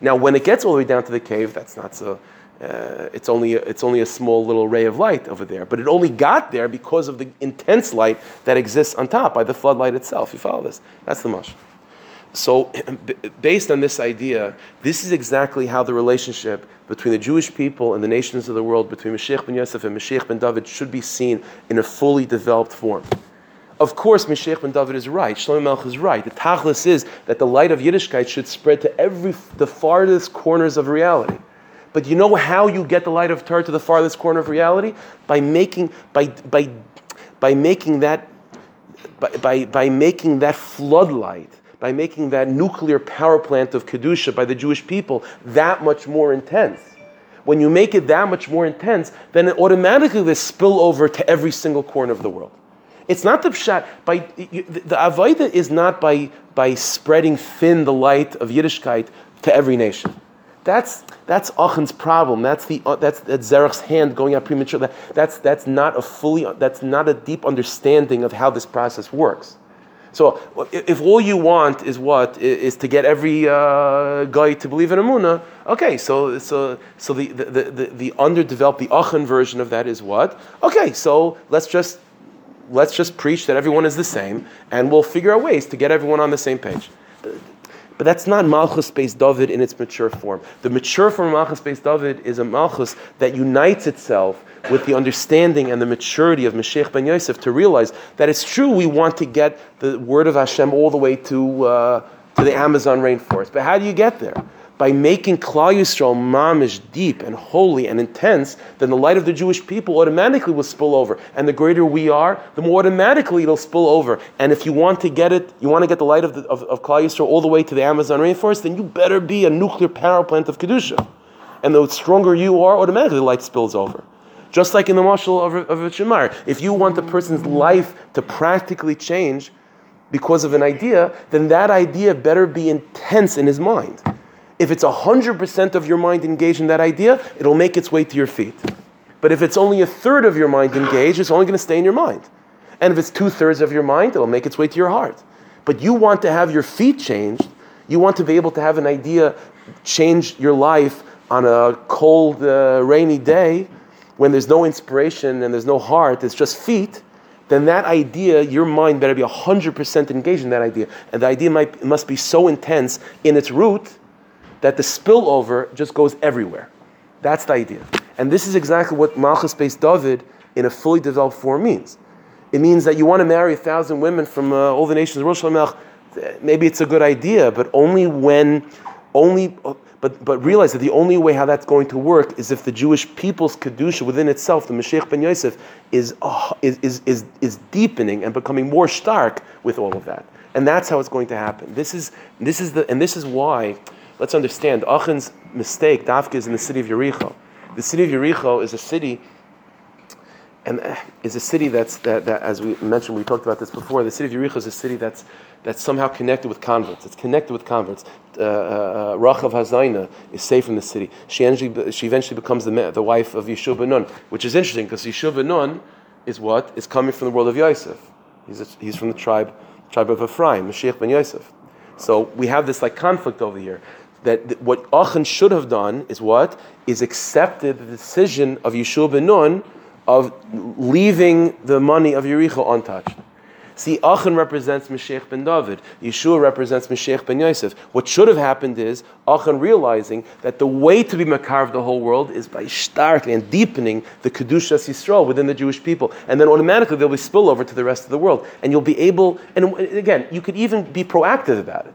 Now, when it gets all the way down to the cave, that's not so, uh, it's, only a, it's only a small little ray of light over there. But it only got there because of the intense light that exists on top by the floodlight itself. You follow this? That's the mush. so, based on this idea, this is exactly how the relationship between the Jewish people and the nations of the world, between Mashiach ben Yosef and Mashiach ben David, should be seen in a fully developed form. Of course, Mashiach ben David is right. Shlomo Melch is right. The tachlis is that the light of Yiddishkeit should spread to every the farthest corners of reality. But you know how you get the light of Torah to the farthest corner of reality? By making by by by making that by, by, by making that floodlight, by making that nuclear power plant of Kedusha by the Jewish people that much more intense. When you make it that much more intense, then it automatically will spill over to every single corner of the world. It's not the pshat. By the, avodah is not by by spreading thin the light of Yiddishkeit to every nation. That's that's Achan's problem. That's the uh, that's Zerach's hand going out premature. That, that's that's not a fully that's not a deep understanding of how this process works. So if all you want is what is to get every uh, goy to believe in Amuna, okay. So so so the the, the, the underdeveloped the Achan version of that is what? Okay. So let's just let's just preach that everyone is the same, and we'll figure out ways to get everyone on the same page. But that's not Malchus Beis David in its mature form. The mature form of Malchus Beis David is a Malchus that unites itself with the understanding and the maturity of Mashiach ben Yosef to realize that it's true we want to get the word of Hashem all the way to, uh, to the Amazon rainforest. But how do you get there? By making Klal Yisrael mamish deep and holy and intense, then the light of the Jewish people automatically will spill over. And the greater we are, the more automatically it'll spill over. And if you want to get it, you want to get the light of, the, of, of Klal Yisrael all the way to the Amazon rainforest, then you better be a nuclear power plant of Kedusha. And the stronger you are, automatically the light spills over. Just like in the mashal of, of Shemar. If you want the person's life to practically change because of an idea, then that idea better be intense in his mind. If it's 100% of your mind engaged in that idea, it'll make its way to your feet. But if it's only a third of your mind engaged, it's only going to stay in your mind. And if it's two thirds of your mind, it'll make its way to your heart. But you want to have your feet changed. You want to be able to have an idea change your life on a cold, uh, rainy day when there's no inspiration and there's no heart, it's just feet. Then that idea, your mind better be 100% engaged in that idea. And the idea might, must be so intense in its root that the spillover just goes everywhere. That's the idea. And this is exactly what Malchus Beis David in a fully developed form means. It means that you want to marry a thousand women from uh, all the nations of Rosh Hashanah, maybe it's a good idea, but only when, only, but, but realize that the only way how that's going to work is if the Jewish people's Kedusha within itself, the Mashiach ben Yosef, is, uh, is, is, is, is deepening and becoming more stark with all of that. And that's how it's going to happen. This is, this is the, and this is why Let's understand, Achan's mistake, Dafka, is in the city of Yericho. The city of Yericho is a city, and uh, is a city that's, that, that, as we mentioned, we talked about this before, the city of Yericho is a city that's, that's somehow connected with converts. It's connected with converts. Uh, uh, uh Rachav Hazaina is saved from the city. She, eventually, she eventually becomes the, the wife of Yeshua ben Nun, which is interesting because Yeshua ben Nun is what? Is coming from the world of Yosef. He's, a, he's from the tribe, tribe of Ephraim, Mashiach ben Yosef. So we have this like conflict over here that what Achan should have done is what? Is accepted the decision of Yeshua ben Nun of leaving the money of Yericho untouched. See, Achan represents Mashiach ben David. Yeshua represents Mashiach ben Yosef. What should have happened is Achan realizing that the way to be Makar of the whole world is by starkly and deepening the Kedushas Yisrael within the Jewish people. And then automatically there'll be spillover to the rest of the world. And you'll be able, and again, you could even be proactive about it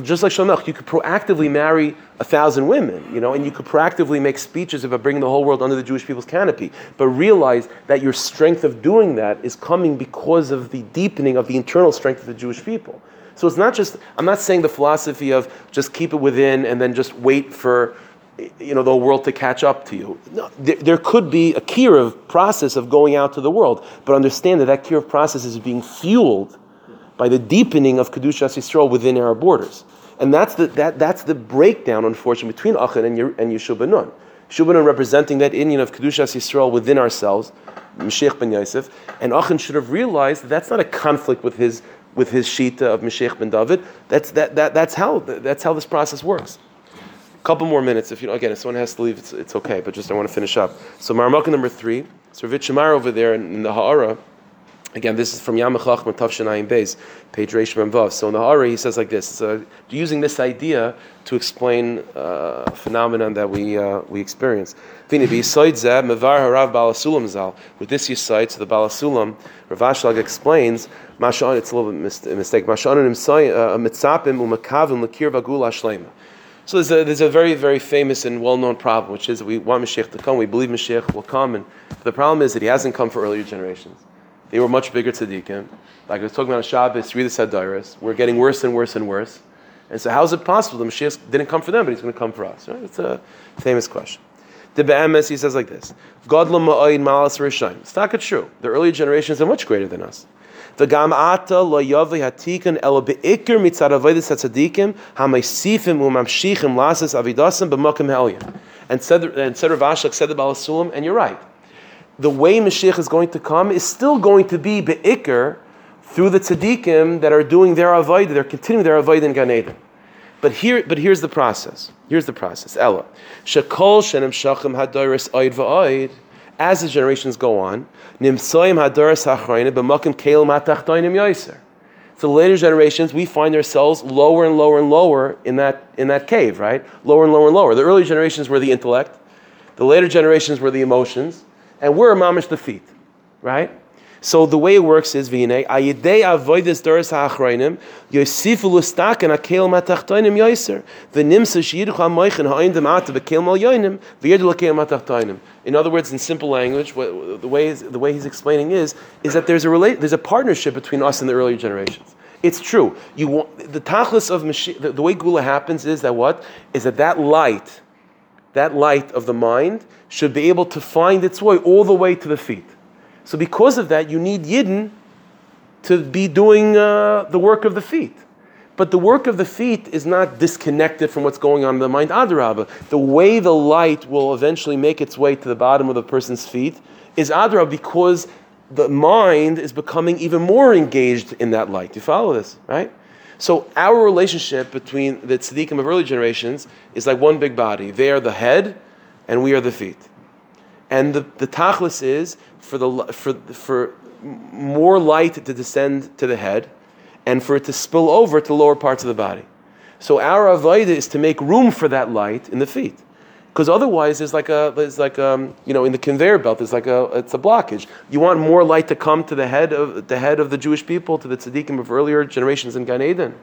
just like Shalmech, you could proactively marry a thousand women, you know, and you could proactively make speeches about bringing the whole world under the Jewish people's canopy. But realize that your strength of doing that is coming because of the deepening of the internal strength of the Jewish people. So it's not just, I'm not saying the philosophy of just keep it within and then just wait for, you know, the world to catch up to you. No, there, there could be a kiruv process of going out to the world, but understand that that kiruv process is being fueled by the deepening of Kedushas Yisrael within our borders. And that's the, that, that's the breakdown, unfortunately, between Achan and, and Yeshua ben Nun. Yeshua ben Nun representing that inyan of Kedushas Yisrael within ourselves, Mashiach ben Yosef, and Achan should have realized that that's not a conflict with his, with his Shita of Mashiach ben David. That's, that, that, that's, how, that's how this process works. A couple more minutes. If you again, if someone has to leave, it's, it's okay. But just I want to finish up. So Maramaka number three. So Ravit Shamar over there in, in the Ha'ara Again, this is from Yamachach Matavshanayim Beis, page Reish Vav. So in the Hari, he says like this, so using this idea to explain uh, a phenomenon that we uh, we experience. With this Yisaid, so the Baal HaSulam, Rav Ashlag explains, Masha'an, it's a little bit a mistake, Masha'an uh, mitzapim umakavim lakir vagul ashlema. So there's a, there's a very, very famous and well-known problem, which is we want Mashiach to come, we believe Mashiach will come, and the problem is that he hasn't come for earlier generations. They were much bigger tzaddikim. Like I was talking about on Shabbos, read the Sadiris. We're getting worse and worse and worse. And so how is it possible the Mashiach didn't come for them, but he's going to come for us? Right? It's a famous question. The Be'emes, he says like this. God malas rishayim. It's not true. The earlier generations are much greater than us. V'gam ata lo hatikan elo be'ikr hatzadikim ha'maisifim u'mamshichim lasas avidasim b'mokim helyan. And said, and said Rav Ashlag, said the Baal HaSulam, and you're right the way Mashiach is going to come is still going to be be'ikr through the tzaddikim that are doing their avodah, they're continuing their avodah in Gan Eden. But here, but here's the process. Here's the process. Ella, shakol shenem shachim hadoris oid va'oid. As the generations go on, nimsoim hadoris hachrayne b'makim keil matachtoinim yoiser. So the later generations, we find ourselves lower and lower and lower in that in that cave, right? Lower and lower and lower. The early generations were the intellect. The later generations were the emotions and we're mamish the feet, right? So the way it works is v'inei ayidei avodas doris ha'achrayim yosifu lustaken akel matachtoinim yoiser v'nimsa sheyiduch ha'moichin ha'in demata v'kel mal yoinim v'yedu l'kel matachtoinim. In other words, in simple language, the way the way he's explaining is is that there's a relate, there's a partnership between us and the earlier generations. It's true. You want, the tachlis of Mashiach, the, the way Gula happens is that what is that that light that light of the mind should be able to find its way all the way to the feet. So, because of that, you need Yidden to be doing uh, the work of the feet. But the work of the feet is not disconnected from what's going on in the mind. Adarabah. The way the light will eventually make its way to the bottom of the person's feet is Adarabah because the mind is becoming even more engaged in that light. Do you follow this, right? So our relationship between the tzaddikim of early generations is like one big body. They are the head, and we are the feet. And the, the tachlis is for, the, for, for more light to descend to the head, and for it to spill over to lower parts of the body. So our avodah is to make room for that light in the feet because otherwise there's like a there's like um you know in the conveyor belt there's like a it's a blockage. You want more light to come to the head of the head of the Jewish people to the tzaddikim of earlier generations in Gan Eden,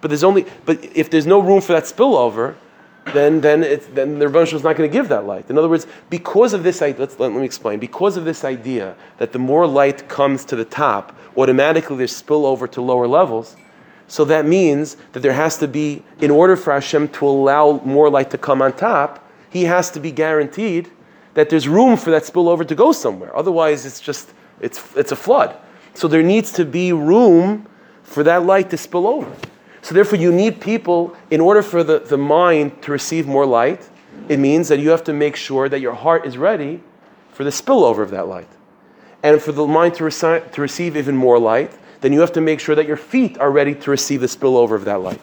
but there's only but if there's no room for that spillover, then then it's, then the Rebbeinu is not going to give that light. In other words, because of this let's let, let me explain. Because of this idea that the more light comes to the top, automatically there's spillover to lower levels. So that means that there has to be, in order for Hashem to allow more light to come on top, he has to be guaranteed that there's room for that spillover to go somewhere. Otherwise, it's just it's it's a flood. So there needs to be room for that light to spill over. So therefore, you need people in order for the, the mind to receive more light. It means that you have to make sure that your heart is ready for the spillover of that light. And for the mind to, reci- to receive even more light, then you have to make sure that your feet are ready to receive the spillover of that light.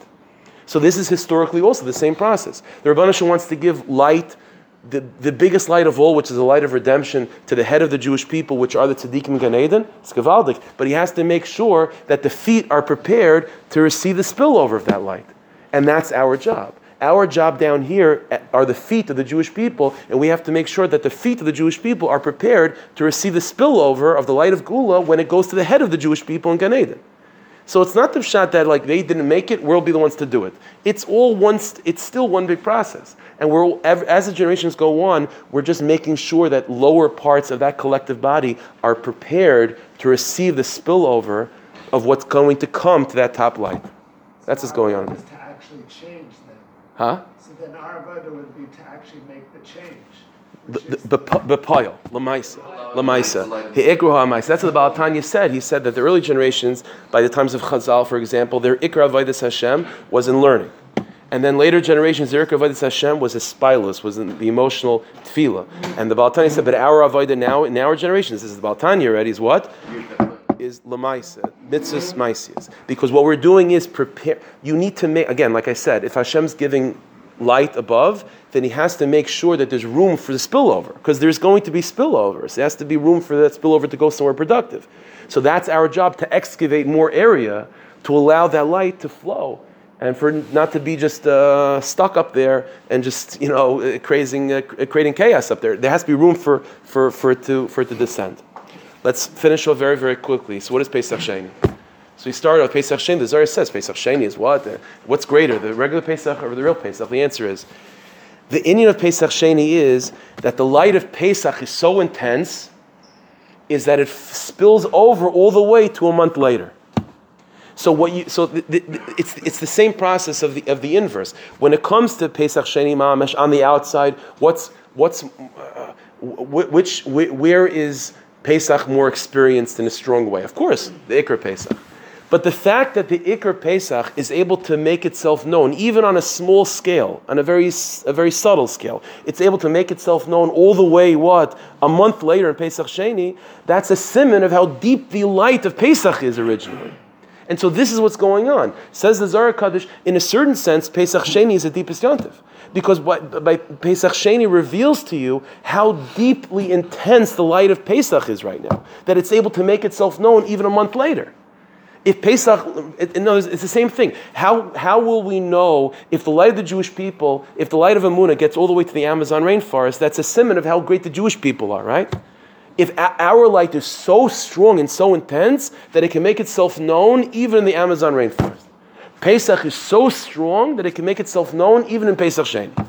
So this is historically also the same process. The Rabbanah wants to give light, the, the biggest light of all, which is the light of redemption, to the head of the Jewish people, which are the tzaddikim Gan Eden. It's gavaldik. But he has to make sure that the feet are prepared to receive the spillover of that light. And that's our job. Our job down here are the feet of the Jewish people, and we have to make sure that the feet of the Jewish people are prepared to receive the spillover of the light of Gula when it goes to the head of the Jewish people in Gan Eden. So it's not the shot that like they didn't make it, we'll be the ones to do it. It's all one. It's still one big process, and we're as the generations go on, we're just making sure that lower parts of that collective body are prepared to receive the spillover of what's going to come to that top light. That's what's going on. To actually change them. Huh? So then our would be to actually make the change. Bepoil, lemaisa, lemaisa, hi'ikru ha'maisa. That's what the Baal HaTanya said. He said that the early generations, by the times of Chazal, for example, their ikra avodas Hashem was in learning, and then later generations, their ikra avodas Hashem was a spilus, was in the emotional tefillah. And the Baal HaTanya said, but our avodah now, in our generations, this is the Baal HaTanya already, is what? Is lemaisa, mitzvahs maisias. Because what we're doing is prepare. You need to make again, like I said, if Hashem's giving light above, then he has to make sure that there's room for the spillover, because there's going to be spillovers. There has to be room for that spillover to go somewhere productive. So that's our job to excavate more area to allow that light to flow and for not to be just uh, stuck up there and just you know creating, uh, creating chaos up there. There has to be room for, for, for, it to, for it to descend. Let's finish off very, very quickly. So what is Pesach Sheni? So we started with Pesach Sheni. The Zohar says Pesach Sheni is what? Uh, What's greater, the regular Pesach or the real Pesach? The answer is the inyan of Pesach Sheni is that the light of Pesach is so intense, is that it f- spills over all the way to a month later. So what you so the, the, it's it's the same process of the of the inverse. When it comes to Pesach Sheni Mamash on the outside, what's what's uh, which wh- where is Pesach more experienced in a strong way? Of course, the Iker Pesach. But the fact that the Iker Pesach is able to make itself known, even on a small scale, on a very, a very subtle scale, it's able to make itself known all the way, what, a month later in Pesach Sheni, that's a simon of how deep the light of Pesach is originally. And so this is what's going on. Says the Zohar Hakadosh, in a certain sense, Pesach Sheni is the deepest yontif. Because by, by Pesach Sheni reveals to you how deeply intense the light of Pesach is right now, that it's able to make itself known even a month later. If Pesach, it's the same thing. How, how will we know if the light of the Jewish people, if the light of Amunah gets all the way to the Amazon rainforest, that's a simon of how great the Jewish people are, right? If our light is so strong and so intense that it can make itself known even in the Amazon rainforest. Pesach is so strong that it can make itself known even in Pesach Sheni.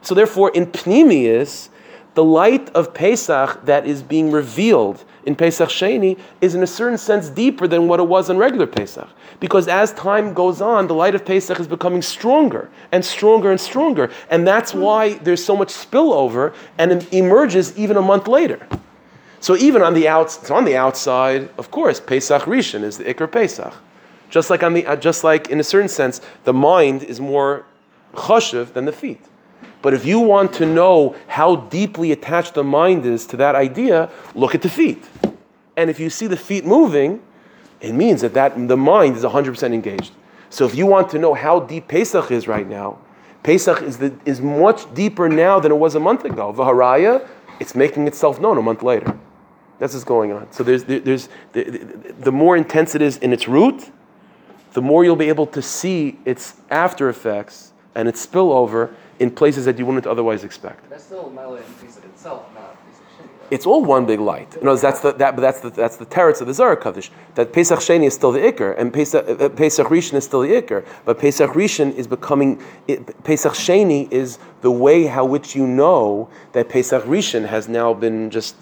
So therefore, in Pnimius, the light of Pesach that is being revealed in Pesach Sheni is in a certain sense deeper than what it was in regular Pesach. Because as time goes on, the light of Pesach is becoming stronger and stronger and stronger. And that's why there's so much spillover and it emerges even a month later. So even on the outs, so on the outside, of course, Pesach Rishon is the Iker Pesach. Just like on the, uh, just like in a certain sense, the mind is more chashiv than the feet. But if you want to know how deeply attached the mind is to that idea, look at the feet. And if you see the feet moving, it means that, that the mind is 100% engaged. So if you want to know how deep Pesach is right now, Pesach is, the, is much deeper now than it was a month ago. Vaharaya, it's making itself known a month later. That's what's going on. So there's, there- there's the, the, the more intense it is in its root, the more you'll be able to see its after effects and its spillover in places that you wouldn't otherwise expect. That's still itself, not Pesach It's all one big light. Other that's the that, but that's the that's the teretz of the Zohar Hakadosh. That Pesach Sheni is still the Iker, and Pesach, uh, Pesach Rishon is still the Iker. But Pesach Rishon is becoming it, Pesach Sheni is the way how which you know that Pesach Rishon has now been just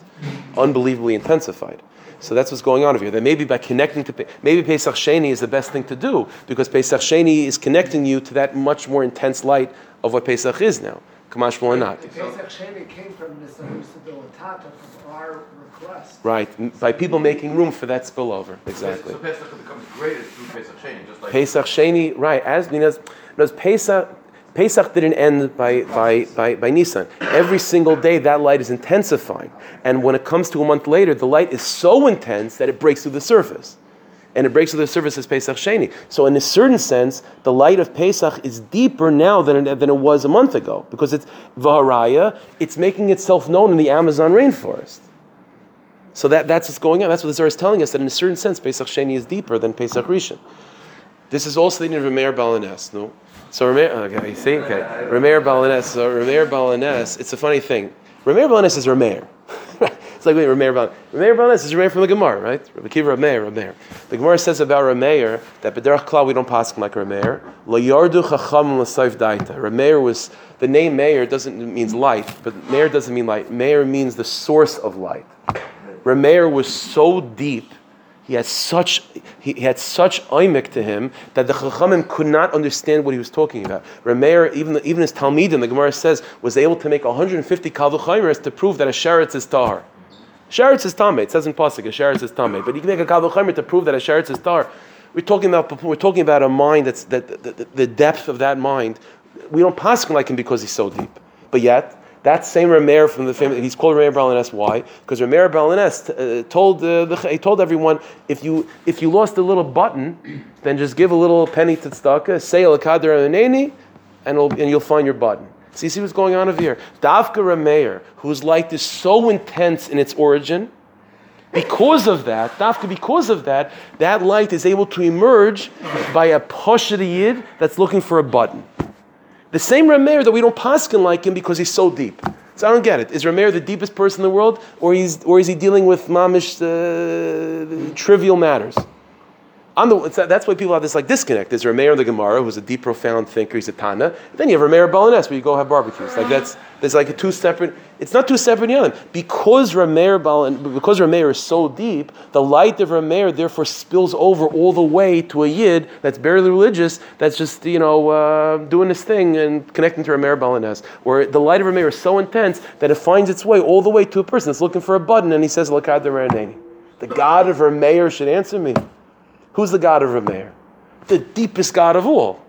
unbelievably intensified. So that's what's going on over here. That maybe by connecting to maybe Pesach Sheni is the best thing to do because Pesach Sheni is connecting you to that much more intense light of what Pesach is now. Kamash or not. Pesach Sheni came from this Tata from our request. Right, by people making room for that spillover. Exactly. So Pesach becomes greater through Pesach Sheni, just like. Pesach Sheni, right, as because, because Pesach, Pesach didn't end by, by, by, by Nisan. Every single day that light is intensifying. And when it comes to a month later, the light is so intense that it breaks through the surface. And it breaks through the surface as Pesach Sheni. So in a certain sense, the light of Pesach is deeper now than it, than it was a month ago. Because it's Vaharaya, it's making itself known in the Amazon rainforest. So that, that's what's going on. That's what the Zohar is telling us, that in a certain sense, Pesach Sheni is deeper than Pesach Rishon. This is also the name of Rameir Baal HaNes, no? So Rameir, oh, okay, you see? Okay. Baal HaNes, so Rameir Baal HaNes, it's a funny thing. Rameir Baal HaNes is Rameir. it's like wait, Rameir Baal HaNes. Rameir Baal HaNes is Rameir from the Gemara, right? Rabbi Kiva Rameir, Rameir. The Gemara says about Rameir that B'derach Klal we don't pass like Rameir. Lo yardu chacham daita. Rameir was, the name Meir doesn't means light, but Meir doesn't mean light. Meir means the source of light. Rameir was so deep, he had such he, he had such oimik to him that the Chachamim could not understand what he was talking about. Rameir, even even his Talmidim, the Gemara says, was able to make 150 kalvuchayimers to prove that a sheretz is tahar. Sheretz is tamei. It says in pasuk a sheretz is tamei, but you can make a kalvuchayimer to prove that a sheretz is tahar. We're talking about we're talking about a mind that's that the, the, the depth of that mind. We don't pass like him because he's so deep, but yet. That same Rameir from the famous, he's called Rameir Baal HaNes. Why? Because Rameir Baal HaNes uh, told uh, the, he told everyone if you if you lost a little button, then just give a little penny to tzedakah, say Elakader Aneni, and and you'll find your button. So you see what's going on over here. Davka Rameir, whose light is so intense in its origin, Because of that, dafka, because of that, that light is able to emerge by a Pasha Yid that's looking for a button. The same Rameir that we don't paskin like him because he's so deep. So I don't get it. Is Rameir the deepest person in the world, or, he's, or is he dealing with mamish uh, trivial matters? The, that's why people have this like disconnect. There's Rameir in the Gemara, who's a deep, profound thinker. He's a Tana. Then you have Rameir Baal HaNes, where you go have barbecues. Like that's there's like a two separate. It's not two separate yanim because Rameir Balan, because Rameir is so deep. The light of Rameir therefore spills over all the way to a yid that's barely religious. That's just you know uh, doing this thing and connecting to Rameir Baal HaNes. Where the light of Rameir is so intense that it finds its way all the way to a person that's looking for a button, and he says, "Lakad The God of Rameir should answer me. Who's the God of Rameir? The deepest God of all.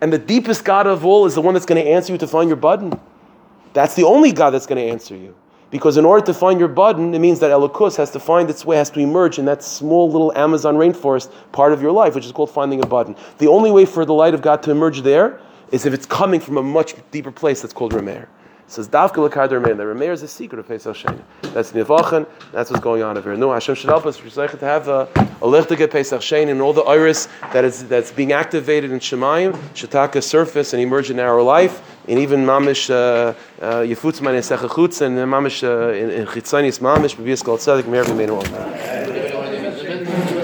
And the deepest God of all is the one that's going to answer you to find your button. That's the only God that's going to answer you. Because in order to find your button, it means that Elokus has to find its way, has to emerge in that small little Amazon rainforest part of your life, which is called finding a button. The only way for the light of God to emerge there is if it's coming from a much deeper place that's called Rameir. Says Davka Lakar Rameir. The Rameir is a secret of Pesach Sheni. That's Nivachen. That's what's going on over here. No, Hashem should help us. We're to have a, a Lechtige Pesach Sheni and all the iris that is that's being activated in Shemayim, Shataka surface and emerge in our life, and even Mamish uh, uh, Yafutzu Maayanosecha Chutza and Mamish uh, in Chitzanis Mamish Bebias Kol Tzedek Mer V'Meinu